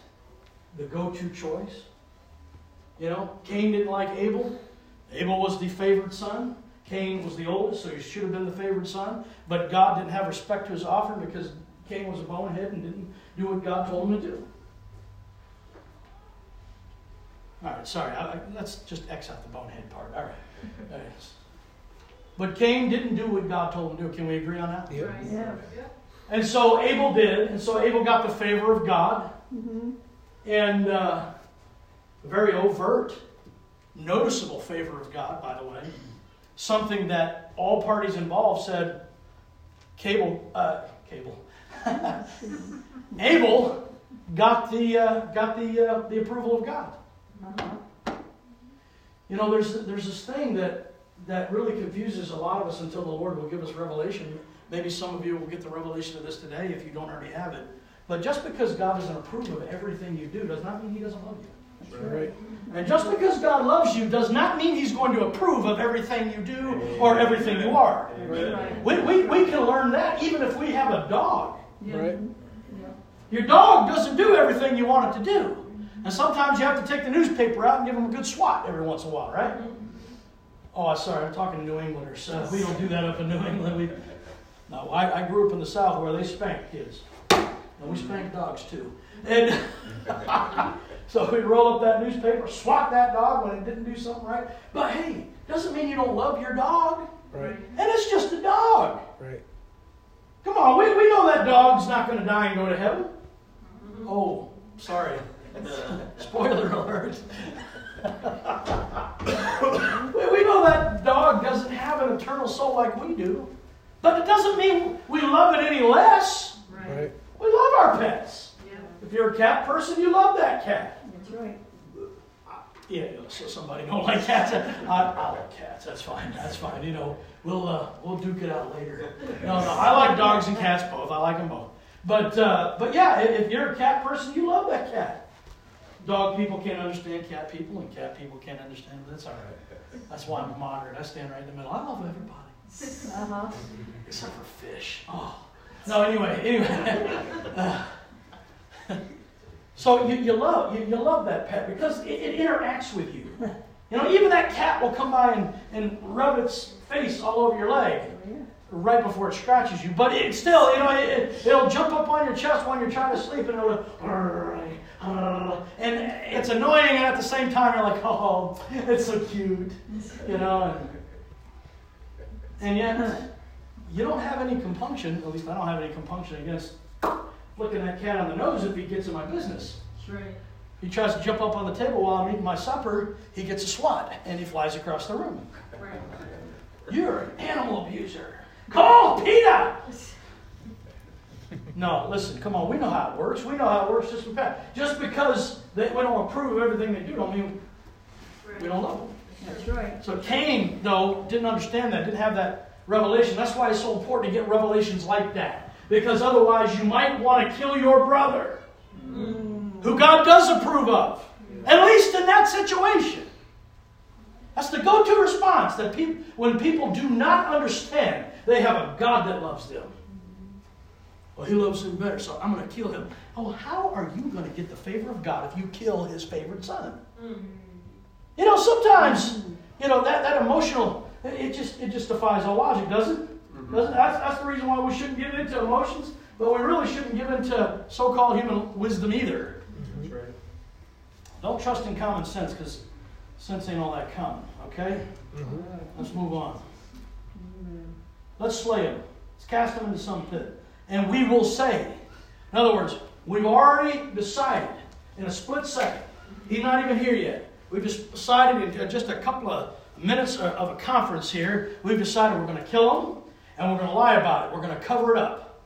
the go to choice? You know, Cain didn't like Abel. Abel was the favored son. Cain was the oldest, so he should have been the favored son. But God didn't have respect to his offering because Cain was a bonehead and didn't do what God told him to do. All right, sorry. I, I- let's just X out the bonehead part. All right. All right. But Cain didn't do what God told him to do. Can we agree on that? Right. Yeah. And so Abel did, and so Abel got the favor of God, Mm-hmm. and uh, very overt, noticeable favor of God, by the way. Something that all parties involved said, Cable, uh, Cable, Abel got the uh, got the uh, the approval of God. Uh-huh. You know, there's there's this thing that that really confuses a lot of us until the Lord will give us revelation. Maybe some of you will get the revelation of this today if you don't already have it. But just because God doesn't approve of everything you do does not mean He doesn't love you. That's right. And just because God loves you does not mean He's going to approve of everything you do or everything you are. Right. We, we, we can learn that even if we have a dog. Right. Your dog doesn't do everything you want it to do. And sometimes you have to take the newspaper out and give them a good swat every once in a while, right? Oh, sorry, I'm talking to New Englanders. Uh, we don't do that up in New England. We, no, I, I grew up in the South where they spank kids. And we spank dogs too. And so we'd roll up that newspaper, swat that dog when it didn't do something right. But hey, doesn't mean you don't love your dog. Right. And it's just a dog. Right. Come on, we, we know that dog's not going to die and go to heaven. Oh, sorry. Spoiler alert. we, we know that dog doesn't have an eternal soul like we do. But it doesn't mean we love it any less. Right. Right. We love our pets. Yeah. If you're a cat person, you love that cat. Right. Yeah, so somebody don't like cats. I, I like cats. That's fine. That's fine. You know, we'll uh, we'll duke it out later. No, no, I like dogs and cats both. I like them both. But uh, but yeah, if you're a cat person, you love that cat. Dog people can't understand cat people, and cat people can't understand. But that's all right. That's why I'm moderate. I stand right in the middle. I love everybody Uh-huh. except for fish. Oh. No, anyway, anyway. Uh, so you, you love you, you love that pet because it, it interacts with you. You know, even that cat will come by and, and rub its face all over your leg right before it scratches you. But it still, you know, it, it'll jump up on your chest when you're trying to sleep and it'll and it's annoying and at the same time you're like, oh, it's so cute, you know. And, and yet, you don't have any compunction, at least I don't have any compunction against flicking that cat on the nose if he gets in my business. That's right. He tries to jump up on the table while I'm eating my supper, he gets a swat and he flies across the room. Right. You're an animal abuser. Call PETA! No, listen, come on, we know how it works. We know how it works just. Just because they, we don't approve of everything they do, don't mean we don't love them. That's right. So Cain, though, didn't understand that, didn't have that revelation. That's why it's so important to get revelations like that. Because otherwise, you might want to kill your brother, who God does approve of, at least in that situation. That's the go to response that peop when people do not understand they have a God that loves them. Well, he loves him better, so I'm going to kill him. Oh, how are you going to get the favor of God if you kill his favorite son? You know, sometimes, you know, that, that emotional, it just it just defies all logic, doesn't it? Doesn't? That's, that's the reason why we shouldn't give into emotions, but we really shouldn't give into so-called human wisdom either. That's right. Don't trust in common sense, because sense ain't all that common, okay? Mm-hmm. Let's move on. Let's slay him. Let's cast him into some pit. And we will say, in other words, we've already decided in a split second, he's not even here yet. We've just decided in uh, just a couple of minutes uh, of a conference here, we've decided we're going to kill him and we're going to lie about it. We're going to cover it up.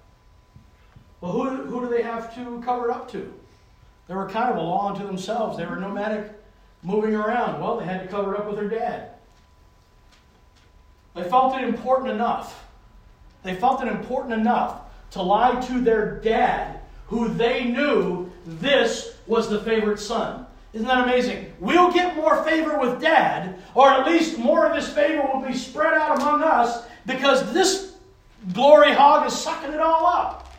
Well, who, who do they have to cover it up to? They were kind of a law unto themselves. They were nomadic, moving around. Well, they had to cover it up with their dad. They felt it important enough. They felt it important enough to lie to their dad, who they knew this was the favorite son. Isn't that amazing? We'll get more favor with dad, or at least more of his favor will be spread out among us because this glory hog is sucking it all up.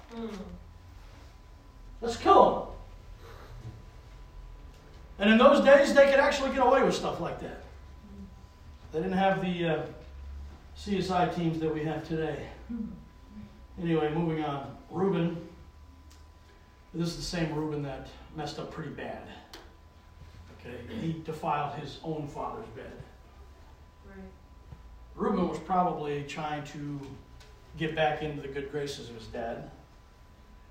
Let's kill him. And in those days, they could actually get away with stuff like that. They didn't have the uh, CSI teams that we have today. Anyway, moving on. Reuben. This is the same Reuben that messed up pretty bad. Okay, he defiled his own father's bed. Reuben was probably trying to get back into the good graces of his dad.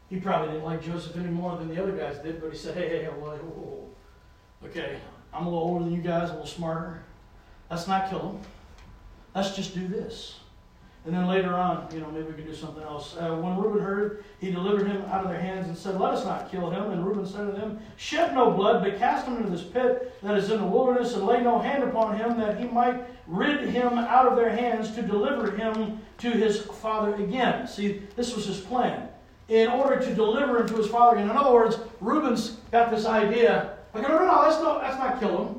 He probably didn't like Joseph any more than the other guys did, but he said, hey, hey, hey, whoa, whoa, whoa. okay, I'm a little older than you guys, a little smarter. Let's not kill him. Let's just do this. And then later on, you know, maybe we can do something else. Uh, when Reuben heard, he delivered him out of their hands and said, Let us not kill him. And Reuben said to them, Shed no blood, but cast him into this pit that is in the wilderness, and lay no hand upon him, that he might rid him out of their hands to deliver him to his father again. See, this was his plan. In order to deliver him to his father again. In other words, Reuben's got this idea. Okay, no, no, no, let's not, let's not kill him.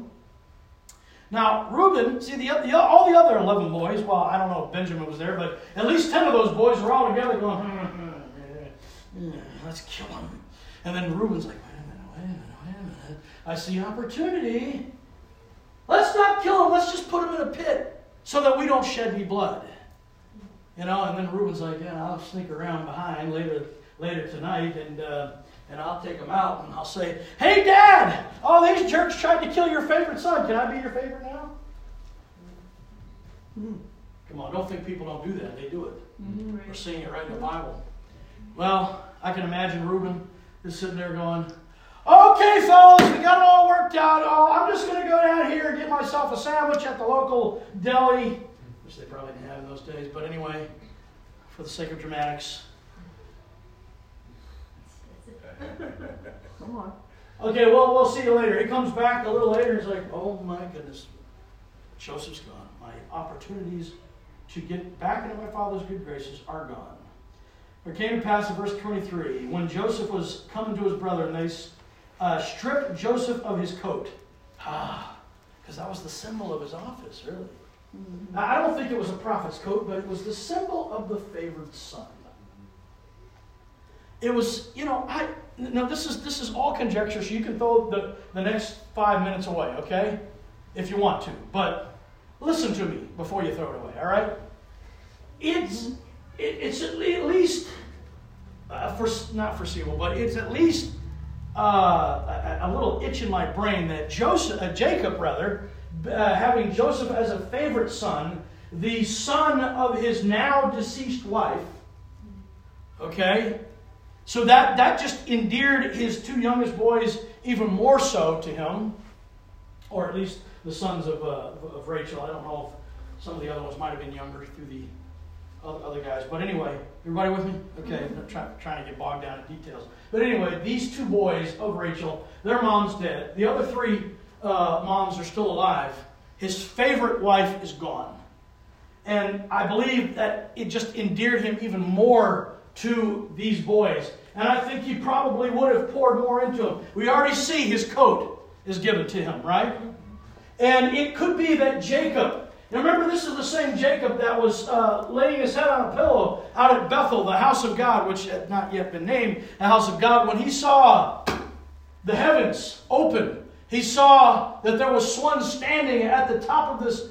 Now, Reuben, see, the, the, all the other 11 boys, well, I don't know if Benjamin was there, but at least 10 of those boys were all together going, hmm, hmm, hmm, let's kill him. And then Reuben's like, wait a minute, wait a minute, wait a minute. I see opportunity. Let's not kill him, let's just put him in a pit so that we don't shed any blood. You know, and then Reuben's like, yeah, I'll sneak around behind later, later tonight and. Uh, and I'll take them out and I'll say, Hey, Dad, all these jerks tried to kill your favorite son. Can I be your favorite now? Hmm. Come on, don't think people don't do that. They do it. Mm-hmm. We're seeing it right in the Bible. Well, I can imagine Reuben is sitting there going, Okay, fellas, we got it all worked out. Oh, I'm just going to go down here and get myself a sandwich at the local deli, which they probably didn't have in those days. But anyway, for the sake of dramatics, Come on. Okay, well, we'll see you later. He comes back a little later. And he's like, oh my goodness, Joseph's gone. My opportunities to get back into my father's good graces are gone. There came to pass in verse 23 when Joseph was coming to his brother, and they uh, stripped Joseph of his coat. Ah, because that was the symbol of his office, really. Mm-hmm. Now, I don't think it was a prophet's coat, but it was the symbol of the favored son. It was, you know, I now this is this is all conjecture, so you can throw the, the next five minutes away, okay? If you want to. But listen to me before you throw it away, all right? It's it, it's at least uh, for, not foreseeable, but it's at least uh, a, a, little itch in my brain that Joseph, uh, Jacob, rather, uh, having Joseph as a favorite son, the son of his now deceased wife, okay, so that, that just endeared his two youngest boys even more so to him, or at least the sons of, uh, of Rachel. I don't know if some of the other ones might have been younger through the other guys. But anyway, everybody with me? Okay, I'm try, trying to get bogged down in details. But anyway, these two boys of Rachel, their mom's dead. The other three uh, moms are still alive. His favorite wife is gone. And I believe that it just endeared him even more to these boys. And I think he probably would have poured more into him. We already see his coat is given to him, right? And it could be that Jacob, now remember, this is the same Jacob that was uh, laying his head on a pillow out at Bethel, the house of God, which had not yet been named the house of God, when he saw the heavens open. He saw that there was one standing at the top of this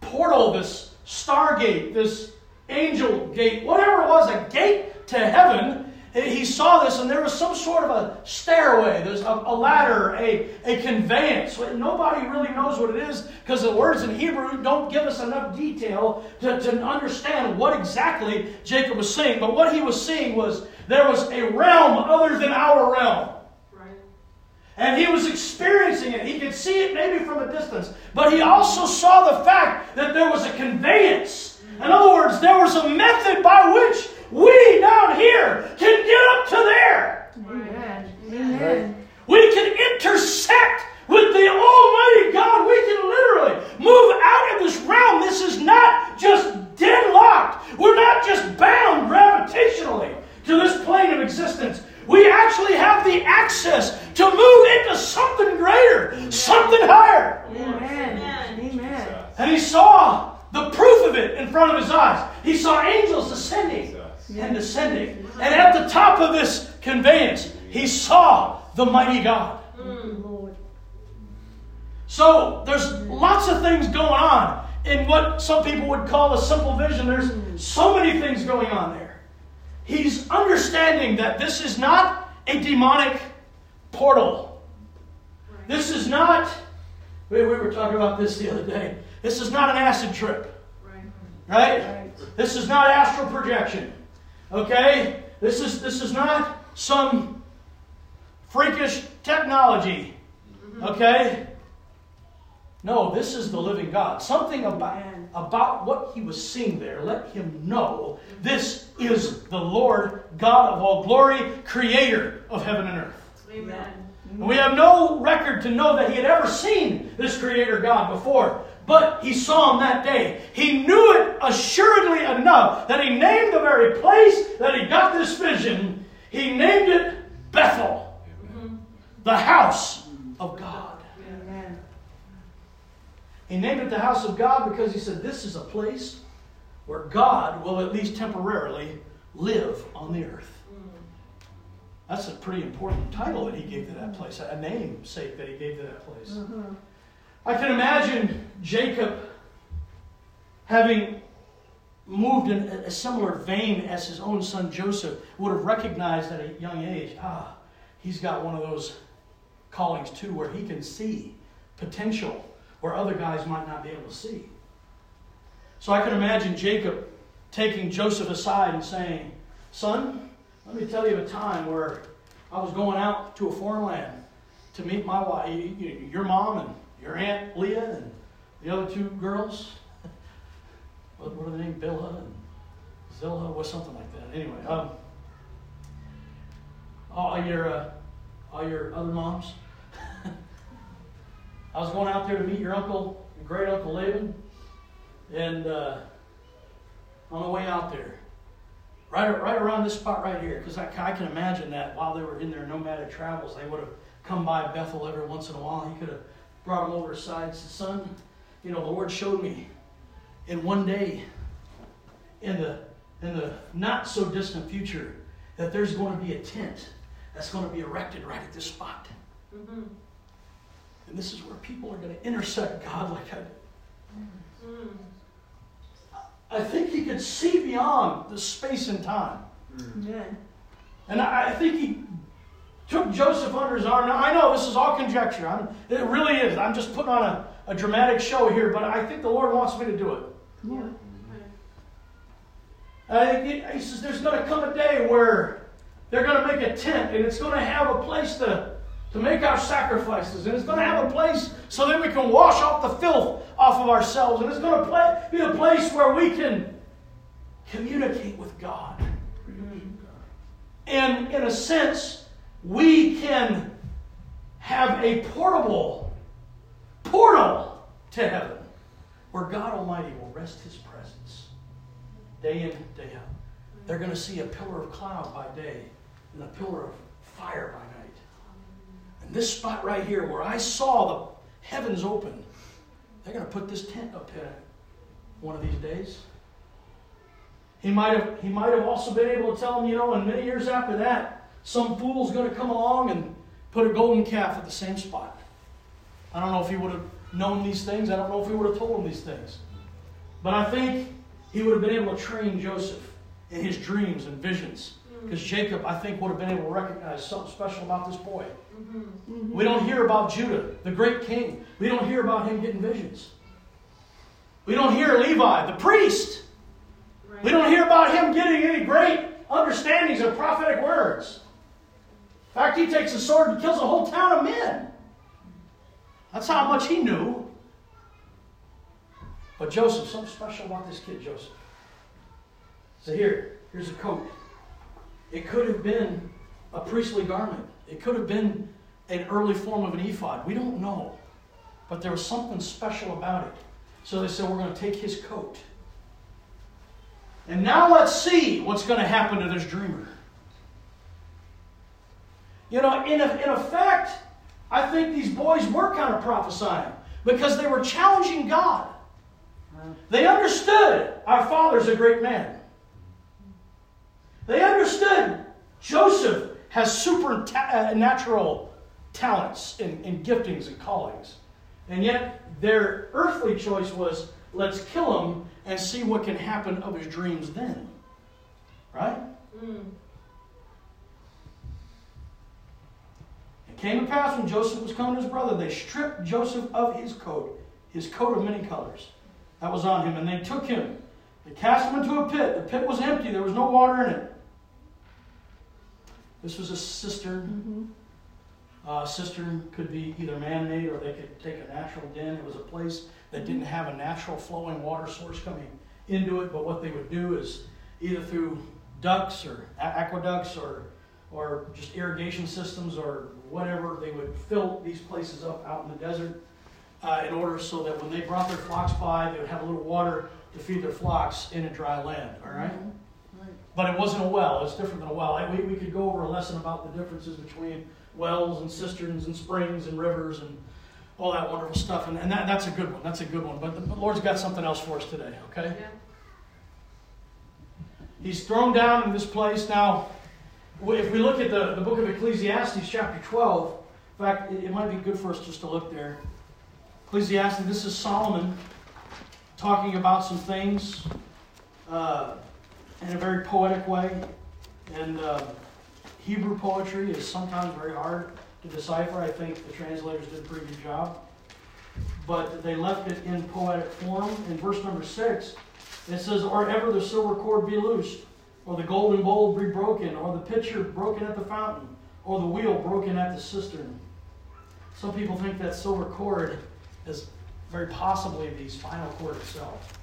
portal, this stargate, this angel gate, whatever it was, a gate to heaven he saw this, and there was some sort of a stairway, there's a, a ladder, a, a conveyance. Nobody really knows what it is because the words in Hebrew don't give us enough detail to, to understand what exactly Jacob was saying. But what he was seeing was there was a realm other than our realm. And he was experiencing it. He could see it maybe from a distance. But he also saw the fact that there was a conveyance. In other words, there was a method by which we down here can get up to there. Amen. Amen. We can intersect with the Almighty God. We can literally move out of this realm. This is not just deadlocked. We're not just bound gravitationally to this plane of existence. We actually have the access to move into something greater, something higher. Amen. Amen. And he saw the proof of it in front of his eyes. He saw angels ascending and descending. And at the top of this conveyance, he saw the mighty God. Mm, so there's lots of things going on in what some people would call a simple vision. There's so many things going on there. He's understanding that this is not a demonic portal. This is not, we were talking about this the other day. This is not an acid trip. Right? This is not astral projection. Okay? This is this is not some freakish technology. Mm-hmm. Okay? No, this is the living God. Something about, about what he was seeing there let him know mm-hmm. this is the Lord God of all glory, creator of heaven and earth. Amen. And we have no record to know that he had ever seen this creator God before. But he saw him that day. He knew it assuredly enough that he named the very place that he got this vision. He named it Bethel, the house of God. Amen. He named it the house of God because he said this is a place where God will at least temporarily live on the earth. That's a pretty important title that he gave to that place, a namesake that he gave to that place. Mm-hmm. I can imagine Jacob having moved in a similar vein as his own son Joseph would have recognized at a young age ah, he's got one of those callings too where he can see potential where other guys might not be able to see. So I can imagine Jacob taking Joseph aside and saying, Son, let me tell you a time where I was going out to a foreign land to meet my wife, your mom and your aunt Leah and the other two girls. what were the names? Bilhah and Zillah, or something like that. Anyway, um, all your uh, all your other moms. I was going out there to meet your uncle, your great uncle Laban, and uh, on the way out there, right right around this spot right here, because I, I can imagine that while they were in their nomadic travels, they would have come by Bethel every once in a while. He could have brought him over aside and said, Son, you know, the Lord showed me in one day, in the in the not so distant future, that there's going to be a tent that's going to be erected right at this spot. Mm-hmm. And this is where people are going to intersect God like I Mm. I think he could see beyond the space and time. Amen. And I, I think he took Joseph under his arm. Now, I know this is all conjecture. I'm, it really is. I'm just putting on a, a dramatic show here, but I think the Lord wants me to do it. Yeah. Uh, think he, he says there's going to come a day where they're going to make a tent and it's going to have a place to, to make our sacrifices. And it's going to have a place so that we can wash off the filth off of ourselves. And it's going to play, be a place where we can communicate with God. Mm-hmm. And in a sense, we can have a portable portal to heaven where God Almighty will rest his presence day in, day out. They're going to see a pillar of cloud by day and a pillar of fire by night. And this spot right here where I saw the heavens open, they're going to put this tent up here one of these days. He might have he might have also been able to tell them, you know, and many years after that, some fool's going to come along and put a golden calf at the same spot. I don't know if he would have known these things. I don't know if he would have told him these things. But I think he would have been able to train Joseph in his dreams and visions. Mm-hmm. Because Jacob, I think, would have been able to recognize something special about this boy. Mm-hmm. Mm-hmm. We don't hear about Judah, the great king. We don't hear about him getting visions. We don't hear Levi, the priest. We don't hear about him getting any great understandings of prophetic words. Fact, he takes a sword and kills a whole town of men. That's how much he knew. But Joseph, something special about this kid, Joseph. So here, here's a coat. It could have been a priestly garment. It could have been an early form of an ephod. We don't know. But there was something special about it. So they said, we're going to take his coat. And now let's see what's going to happen to this dreamer. You know, in, a, in effect, I think these boys were kind of prophesying because they were challenging God. They understood our father's a great man. They understood Joseph has supernatural talents and, and giftings and callings. And yet, their earthly choice was let's kill him and see what can happen of his dreams then. Right? Mm. Came to pass when Joseph was coming to his brother, they stripped Joseph of his coat, his coat of many colors that was on him, and they took him They cast him into a pit. The pit was empty, there was no water in it. This was a cistern. Mm-hmm. Uh, cistern could be either man made or they could take a natural den. It was a place that didn't have a natural flowing water source coming into it, but what they would do is either through ducts or aqueducts or, or just irrigation systems or whatever, they would fill these places up out in the desert uh, in order so that when they brought their flocks by, they would have a little water to feed their flocks in a dry land, all right? But it wasn't a well. It's different than a well. We, we could go over a lesson about the differences between wells and cisterns and springs and rivers and all that wonderful stuff. And, and that, that's a good one. That's a good one. But the, the Lord's got something else for us today, okay? Yeah. He's thrown down in this place. Now, if we look at the, the book of Ecclesiastes, chapter 12, in fact, it, it might be good for us just to look there. Ecclesiastes, this is Solomon talking about some things uh, in a very poetic way. And uh, Hebrew poetry is sometimes very hard to decipher. I think the translators did a pretty good job. But they left it in poetic form. In verse number 6, it says, Or ever the silver cord be loosed, or the golden bowl be broken, or the pitcher broken at the fountain, or the wheel broken at the cistern. Some people think that silver cord is very possibly the spinal cord itself.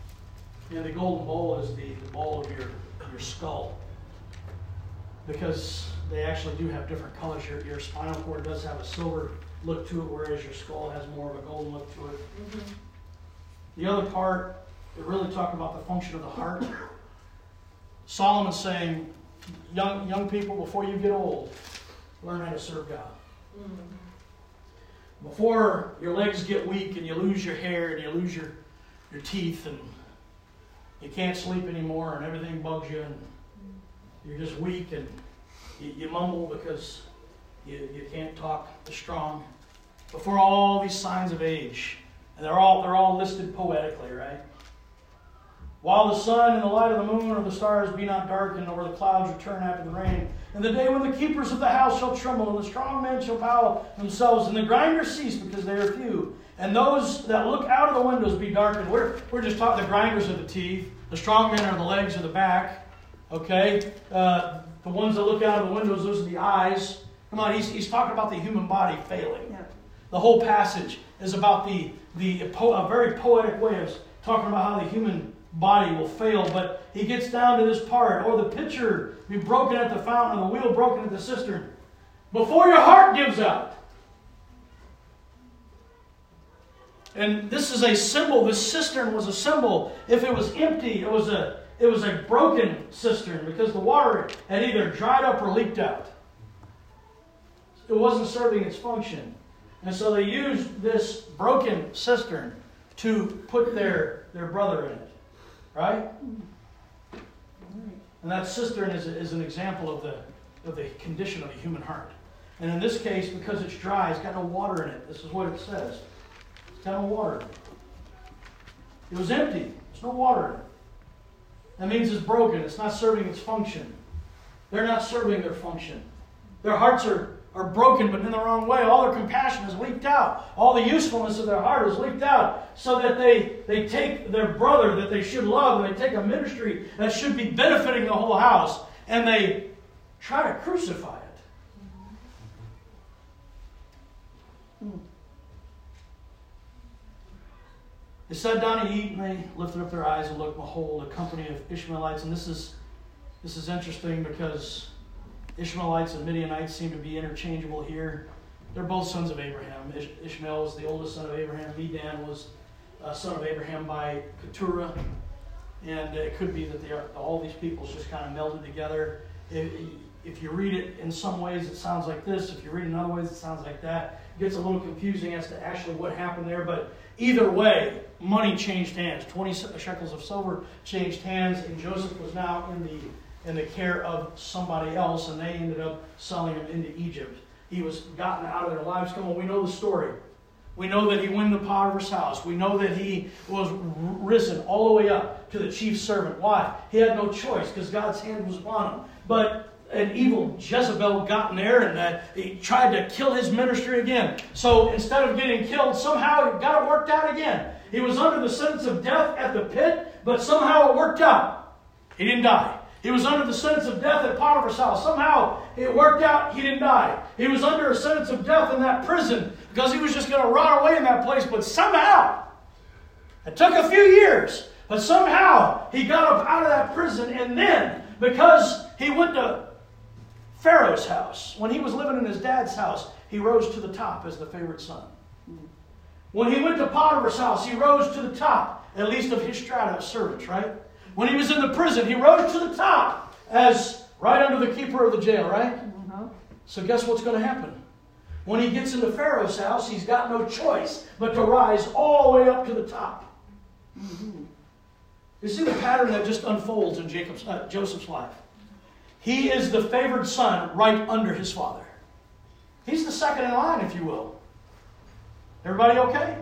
You know, the golden bowl is the, the bowl of your, your skull. Because they actually do have different colors. Your, your spinal cord does have a silver look to it, whereas your skull has more of a golden look to it. Mm-hmm. The other part, it really talk about the function of the heart. Solomon's saying, young, young people, before you get old, learn how to serve God. Mm-hmm. Before your legs get weak and you lose your hair and you lose your, your teeth and you can't sleep anymore and everything bugs you and mm-hmm. you're just weak and you, you mumble because you, you can't talk as strong. Before all these signs of age, and they're all they're all listed poetically, right? While the sun and the light of the moon or the stars be not darkened, or the clouds return after the rain, and the day when the keepers of the house shall tremble, and the strong men shall bow themselves, and the grinders cease because they are few, and those that look out of the windows be darkened. We're, we're just talking the grinders are the teeth, the strong men are the legs or the back, okay? Uh, the ones that look out of the windows, those are the eyes. Come on, he's, he's talking about the human body failing. Yeah. The whole passage is about the, the po- a very poetic way of talking about how the human body will fail. But he gets down to this part, or the pitcher be broken at the fountain, and the wheel broken at the cistern. Before your heart gives out. And this is a symbol. This cistern was a symbol. If it was empty, it was a it was a broken cistern because the water had either dried up or leaked out. It wasn't serving its function. And so they used this broken cistern to put their, their brother in it. Right? Mm. And that cistern is, is an example of the, of the condition of the human heart. And in this case, because it's dry, it's got no water in it. This is what it says. It's got no water it. It was empty. There's no water in it. That means it's broken. It's not serving its function. They're not serving their function. Their hearts are, are broken, but in the wrong way. All their compassion is leaked out. All the usefulness of their heart is leaked out. So that they, they take their brother that they should love and they take a ministry that should be benefiting the whole house and they try to crucify it. They sat down to eat, and they lifted up their eyes and looked, behold, a company of Ishmaelites. And this is this is interesting because Ishmaelites and Midianites seem to be interchangeable here. They're both sons of Abraham. Ish- Ishmael was the oldest son of Abraham. Medan was a son of Abraham by Keturah. And it could be that they are, all these peoples just kind of melded together. If, if you read it in some ways, it sounds like this. If you read it in other ways, it sounds like that. It gets a little confusing as to actually what happened there. But either way, money changed hands. 20 shekels of silver changed hands, and Joseph was now in the in the care of somebody else, and they ended up selling him into Egypt. He was gotten out of their lives. Come on, we know the story. We know that he went into Potiphar's house. We know that he was risen all the way up to the chief servant. Why? He had no choice because God's hand was upon him. But an evil Jezebel got in there and uh, he tried to kill his ministry again. So instead of getting killed, somehow it got it worked out again. He was under the sentence of death at the pit, but somehow it worked out. He didn't die. He was under the sentence of death at Potiphar's house. Somehow it worked out. He didn't die. He was under a sentence of death in that prison because he was just going to rot away in that place. But somehow, it took a few years, but somehow he got up out of that prison. And then, because he went to Pharaoh's house, when he was living in his dad's house, he rose to the top as the favorite son. When he went to Potiphar's house, he rose to the top, at least of his strata of servants, right? When he was in the prison, he rose to the top as right under the keeper of the jail, right? Uh-huh. So guess what's going to happen? When he gets into Pharaoh's house, he's got no choice but to rise all the way up to the top. You see the pattern that just unfolds in Jacob's, uh, Joseph's life. He is the favored son right under his father. He's the second in line, if you will. Everybody okay?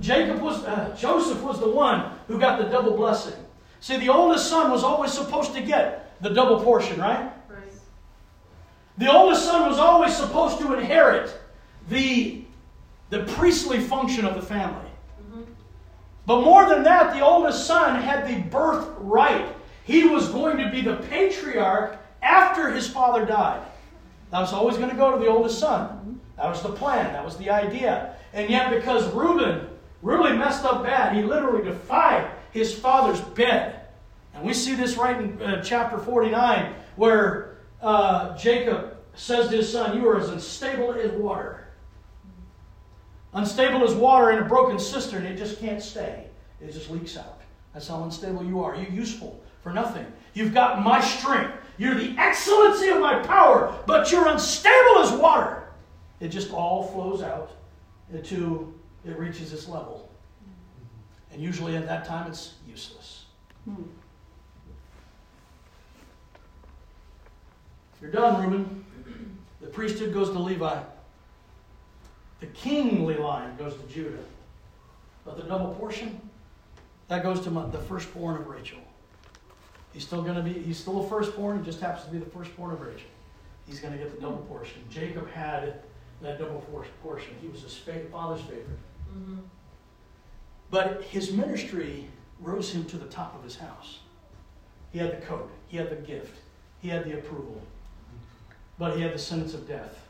Jacob was, uh, Joseph was the one who got the double blessing. See, the oldest son was always supposed to get the double portion, right? Right. The oldest son was always supposed to inherit the, the priestly function of the family. Mm-hmm. But more than that, the oldest son had the birthright. He was going to be the patriarch after his father died. That was always going to go to the oldest son. Mm-hmm. That was the plan, that was the idea. And yet, because Reuben really messed up bad, he literally defied his father's bed. And we see this right in uh, chapter 49, where uh, Jacob says to his son, You are as unstable as water. Unstable as water in a broken cistern, it just can't stay. It just leaks out. That's how unstable you are. You're useful for nothing. You've got my strength. You're the excellency of my power, but you're unstable as water. It just all flows out until it reaches its level. And usually at that time, it's useless. You're done, Reuben. The priesthood goes to Levi. The kingly line goes to Judah. But the double portion, that goes to the firstborn of Rachel. He's still going to be, he's still a firstborn. He just happens to be the firstborn of Rachel. He's going to get the double portion. Jacob had that double portion. He was his father's favorite. Mm-hmm. But his ministry rose him to the top of his house. He had the coat, he had the gift, he had the approval, but he had the sentence of death.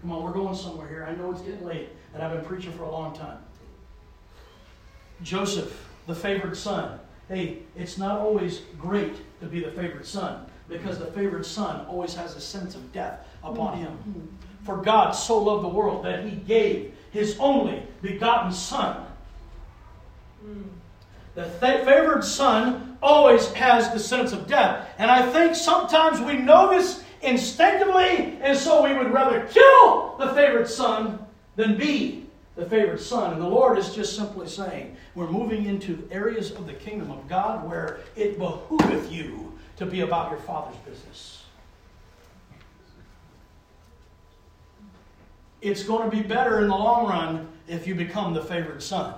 Come on, we're going somewhere here. I know it's getting late, and I've been preaching for a long time. Joseph, the favored son. Hey, it's not always great to be the favored son because the favored son always has a sense of death upon him. Mm-hmm. For God so loved the world that he gave his only begotten son. Mm. The th- favored son always has the sense of death. And I think sometimes we know this instinctively, and so we would rather kill the favored son than be the favored son. And the Lord is just simply saying, we're moving into areas of the kingdom of God where it behooveth you to be about your father's business. It's going to be better in the long run if you become the favored son.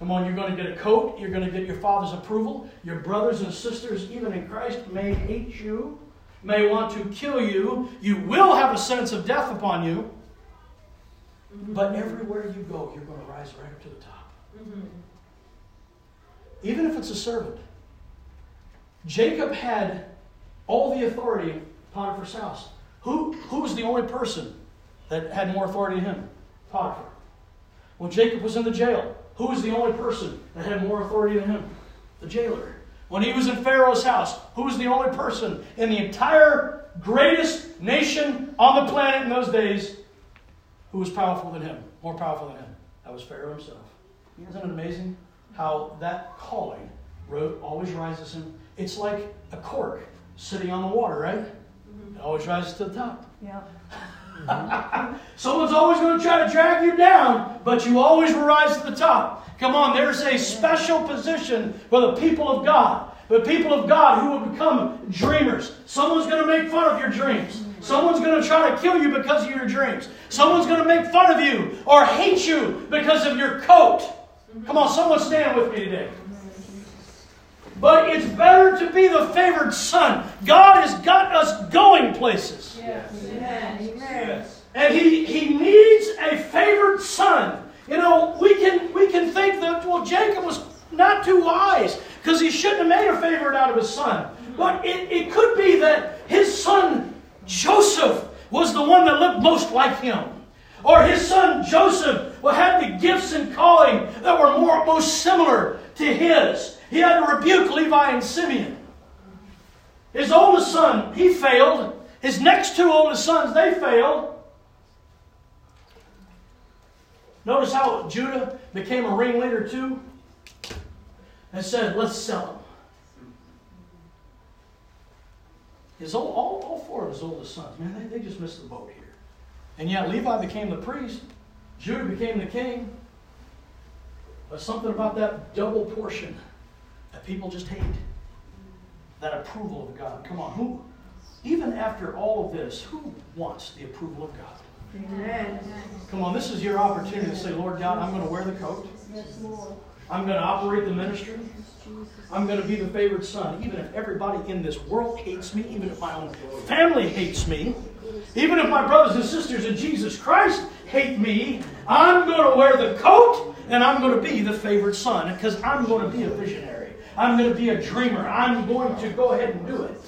Come on, you're going to get a coat. You're going to get your father's approval. Your brothers and sisters, even in Christ, may hate you, may want to kill you. You will have a sense of death upon you. But everywhere you go, you're going to rise right up to the top. Mm-hmm. Even if it's a servant. Jacob had all the authority in Potiphar's house. Who, who was the only person that had more authority than him? Potiphar. When Jacob was in the jail, who was the only person that had more authority than him? The jailer. When he was in Pharaoh's house, who was the only person in the entire greatest nation on the planet in those days who was powerful than him? More powerful than him? That was Pharaoh himself. Isn't it amazing how that calling ro- always rises him? It's like a cork sitting on the water, right? Mm-hmm. It always rises to the top. Yeah. Mm-hmm. Someone's always going to try to drag you down, but you always will rise to the top. Come on, there's a special position for the people of God. The people of God who will become dreamers. Someone's going to make fun of your dreams. Someone's going to try to kill you because of your dreams. Someone's going to make fun of you or hate you because of your coat. Come on, someone stand with me today. But it's better to be the favored son. God has got us going places. Yes. Amen. Yes. And he, he needs a favored son. You know, we can we can think that well Jacob was not too wise because he shouldn't have made a favorite out of his son. But it, it could be that his son Joseph was the one that looked most like him. Or his son Joseph had the gifts and calling that were more, most similar to his. He had to rebuke Levi and Simeon. His oldest son, he failed. His next two oldest sons, they failed. Notice how Judah became a ringleader too? And said, let's sell him. His old, all, all four of his oldest sons, man, they, they just missed the boat here. And yet Levi became the priest, Judah became the king. But something about that double portion that people just hate. That approval of God. Come on, who, even after all of this, who wants the approval of God? Amen. Come on, this is your opportunity to say, Lord God, I'm going to wear the coat. I'm going to operate the ministry. I'm going to be the favored son. Even if everybody in this world hates me, even if my own family hates me, even if my brothers and sisters in Jesus Christ hate me, I'm going to wear the coat and I'm going to be the favored son because I'm going to be a visionary. I'm going to be a dreamer. I'm going to go ahead and do it.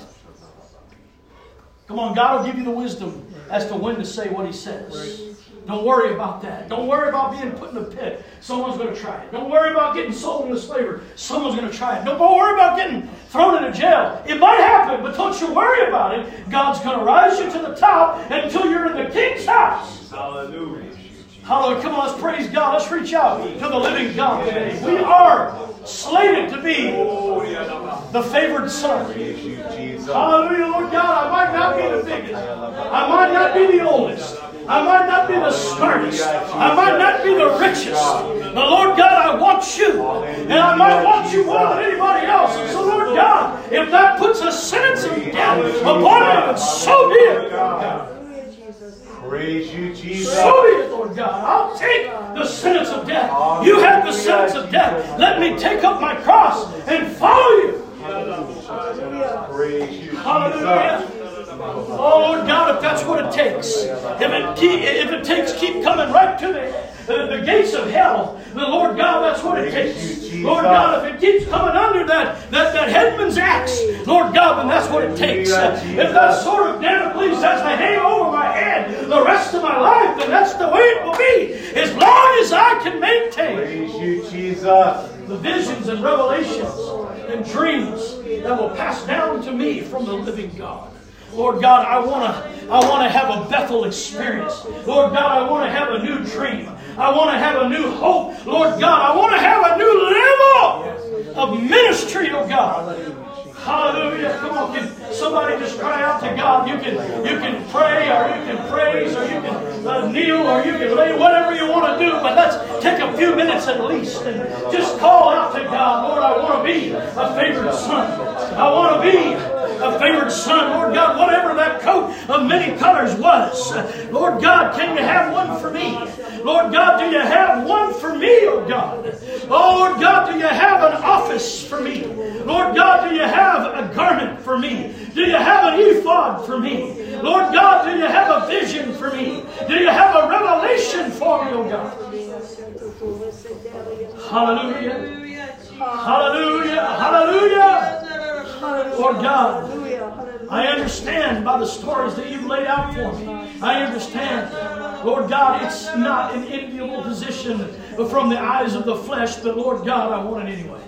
Come on, God will give you the wisdom as to when to say what He says. Don't worry about that. Don't worry about being put in a pit. Someone's going to try it. Don't worry about getting sold into slavery. Someone's going to try it. Don't worry about getting thrown into jail. It might happen, but don't you worry about it. God's going to rise you to the top until you're in the king's house. Hallelujah. Hallelujah. Come on, let's praise God. Let's reach out to the living God today. We are slated to be the favored son. Hallelujah, Lord God. I might not be the biggest. I might not be the oldest. I might not be the smartest. I might not be the richest. But Lord God, I want you. And I might want you more than anybody else. So, Lord God, if that puts a sentence of death upon me, so be it. Praise you, Jesus. So be it, Lord God. I'll take the sentence of death. You have the sentence of death. Let me take up my cross and follow you. Praise you, Hallelujah. Oh Lord God, if that's what it takes, if it keep, if it takes keep coming right to the, the, the gates of hell, then Lord God, that's what it takes. Lord God, if it keeps coming under that, that, that headman's axe, Lord God, then that's what it takes. If that sword of Damocles has to hang over my head the rest of my life, then that's the way it will be, as long as I can maintain Praise you, Jesus. the visions and revelations and dreams that will pass down to me from the living God. Lord God, I want to I want to have a Bethel experience. Lord God, I want to have a new dream. I want to have a new hope. Lord God, I want to have a new level of ministry, oh God. Hallelujah. Come on, can somebody just cry out to God? You can you can pray or you can praise or you can uh, kneel or you can lay whatever you want to do, but let's take a few minutes at least and just call out to God, Lord, I want to be a favorite son. I want to be a favored son. Lord God, whatever that coat of many colors was, Lord God, can you have one for me? Lord God, do you have one for me, oh God? Oh, Lord God, do you have an office for me? Lord God, do you have a garment for me? Do you have an ephod for me? Lord God, do you have a vision for me? Do you have a revelation for me, oh God? Hallelujah. Hallelujah. Hallelujah. Lord God, I understand by the stories that you've laid out for me. I understand. Lord God, it's not an enviable position from the eyes of the flesh, but Lord God, I want it anyway.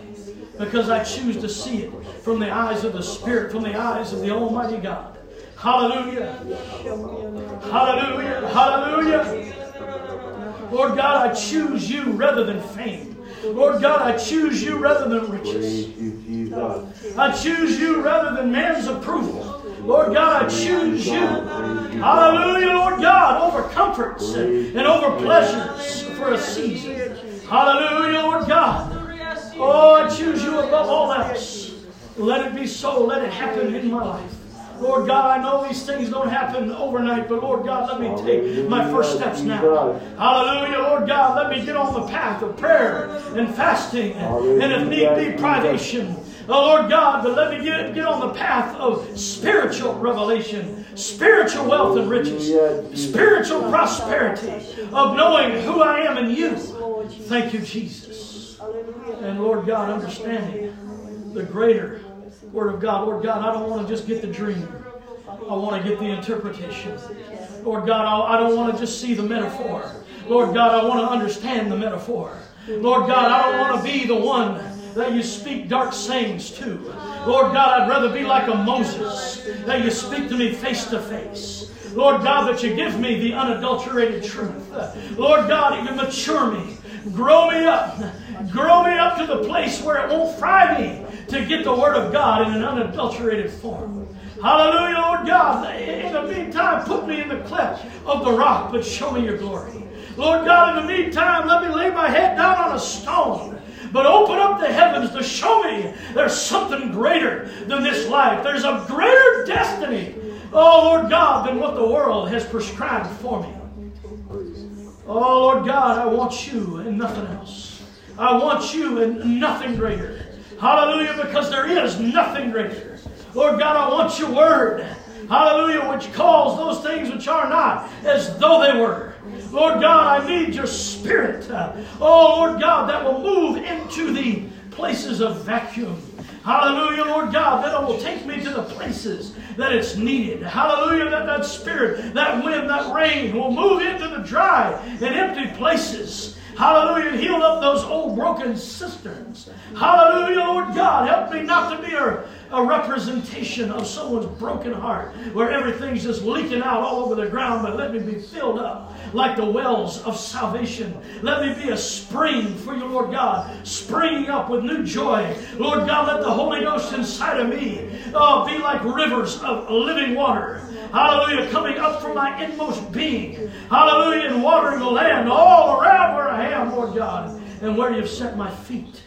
Because I choose to see it from the eyes of the Spirit, from the eyes of the Almighty God. Hallelujah. Hallelujah. Hallelujah. Lord God, I choose you rather than fame. Lord God, I choose you rather than riches. I choose you rather than man's approval. Lord God, I choose you. Hallelujah, Lord God, over comforts and over pleasures for a season. Hallelujah, Lord God. Oh, I choose you above all else. Let it be so. Let it happen in my life. Lord God, I know these things don't happen overnight, but Lord God, let me take my first steps now. Hallelujah, Lord God, let me get on the path of prayer and fasting, and if need be, privation. Oh Lord God, but let me get, get on the path of spiritual revelation, spiritual wealth and riches, spiritual prosperity, of knowing who I am in you. Thank you, Jesus. And Lord God, understanding the greater Word of God. Lord God, I don't want to just get the dream. I want to get the interpretation. Lord God, I don't want to just see the metaphor. Lord God, I want to understand the metaphor. Lord God, I don't want to be the one that you speak dark sayings to. Lord God, I'd rather be like a Moses, that you speak to me face to face. Lord God, that you give me the unadulterated truth. Lord God, you mature me, grow me up, grow me up to the place where it won't fry me to get the Word of God in an unadulterated form. Hallelujah, Lord God. In the meantime, put me in the cleft of the rock, but show me your glory. Lord God, in the meantime, let me lay my head down on a stone but open up the heavens to show me there's something greater than this life. There's a greater destiny, oh Lord God, than what the world has prescribed for me. Oh Lord God, I want you and nothing else. I want you and nothing greater. Hallelujah, because there is nothing greater. Lord God, I want your word. Hallelujah, which calls those things which are not as though they were. Lord God, I need your spirit. Oh, Lord God, that will move into the places of vacuum. Hallelujah, Lord God, that it will take me to the places that it's needed. Hallelujah, that that spirit, that wind, that rain will move into the dry and empty places. Hallelujah, heal up those old broken cisterns. Hallelujah, Lord God, help me not to be a, a representation of someone's broken heart where everything's just leaking out all over the ground, but let me be filled up like the wells of salvation. Let me be a spring for you, Lord God, springing up with new joy. Lord God, let the Holy Ghost inside of me uh, be like rivers of living water. Hallelujah, coming up from my inmost being. Hallelujah, and watering the land all around where I am, Lord God, and where you've set my feet.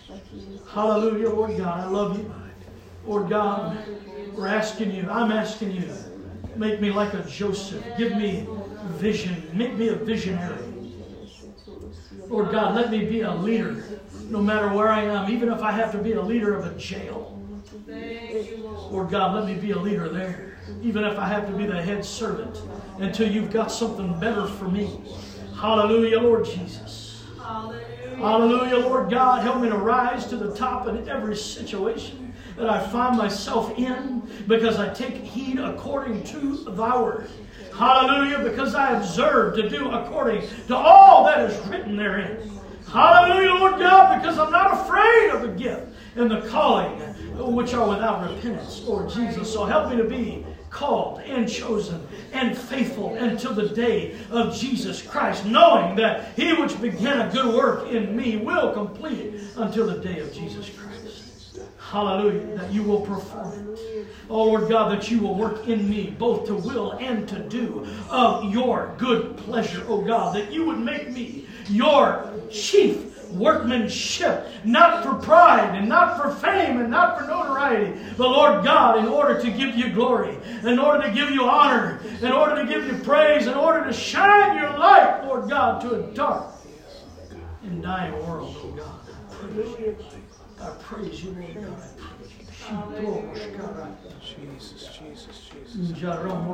Hallelujah, Lord God, I love you. Lord God, we're asking you, I'm asking you, make me like a Joseph. Give me vision. Make me a visionary. Lord God, let me be a leader no matter where I am, even if I have to be a leader of a jail. Lord God, let me be a leader there, even if I have to be the head servant until you've got something better for me. Hallelujah, Lord Jesus. Hallelujah. Hallelujah, Lord God. Help me to rise to the top in every situation that I find myself in because I take heed according to thy word. Hallelujah, because I observe to do according to all that is written therein. Hallelujah, Lord God, because I'm not afraid of the gift and the calling which are without repentance, Lord Jesus. So help me to be called and chosen and faithful until the day of Jesus Christ, knowing that he which began a good work in me will complete it until the day of Jesus Christ. Hallelujah, that you will perform it. Oh Lord God, that you will work in me both to will and to do of your good pleasure, oh God, that you would make me your chief workmanship, not for pride and not for fame and not for notoriety, but Lord God, in order to give you glory, in order to give you honor, in order to give you praise, in order to shine your light, Lord God, to a dark and dying world, oh God. I praise you, Lord God. Jesus, Jesus, Jesus. Jaram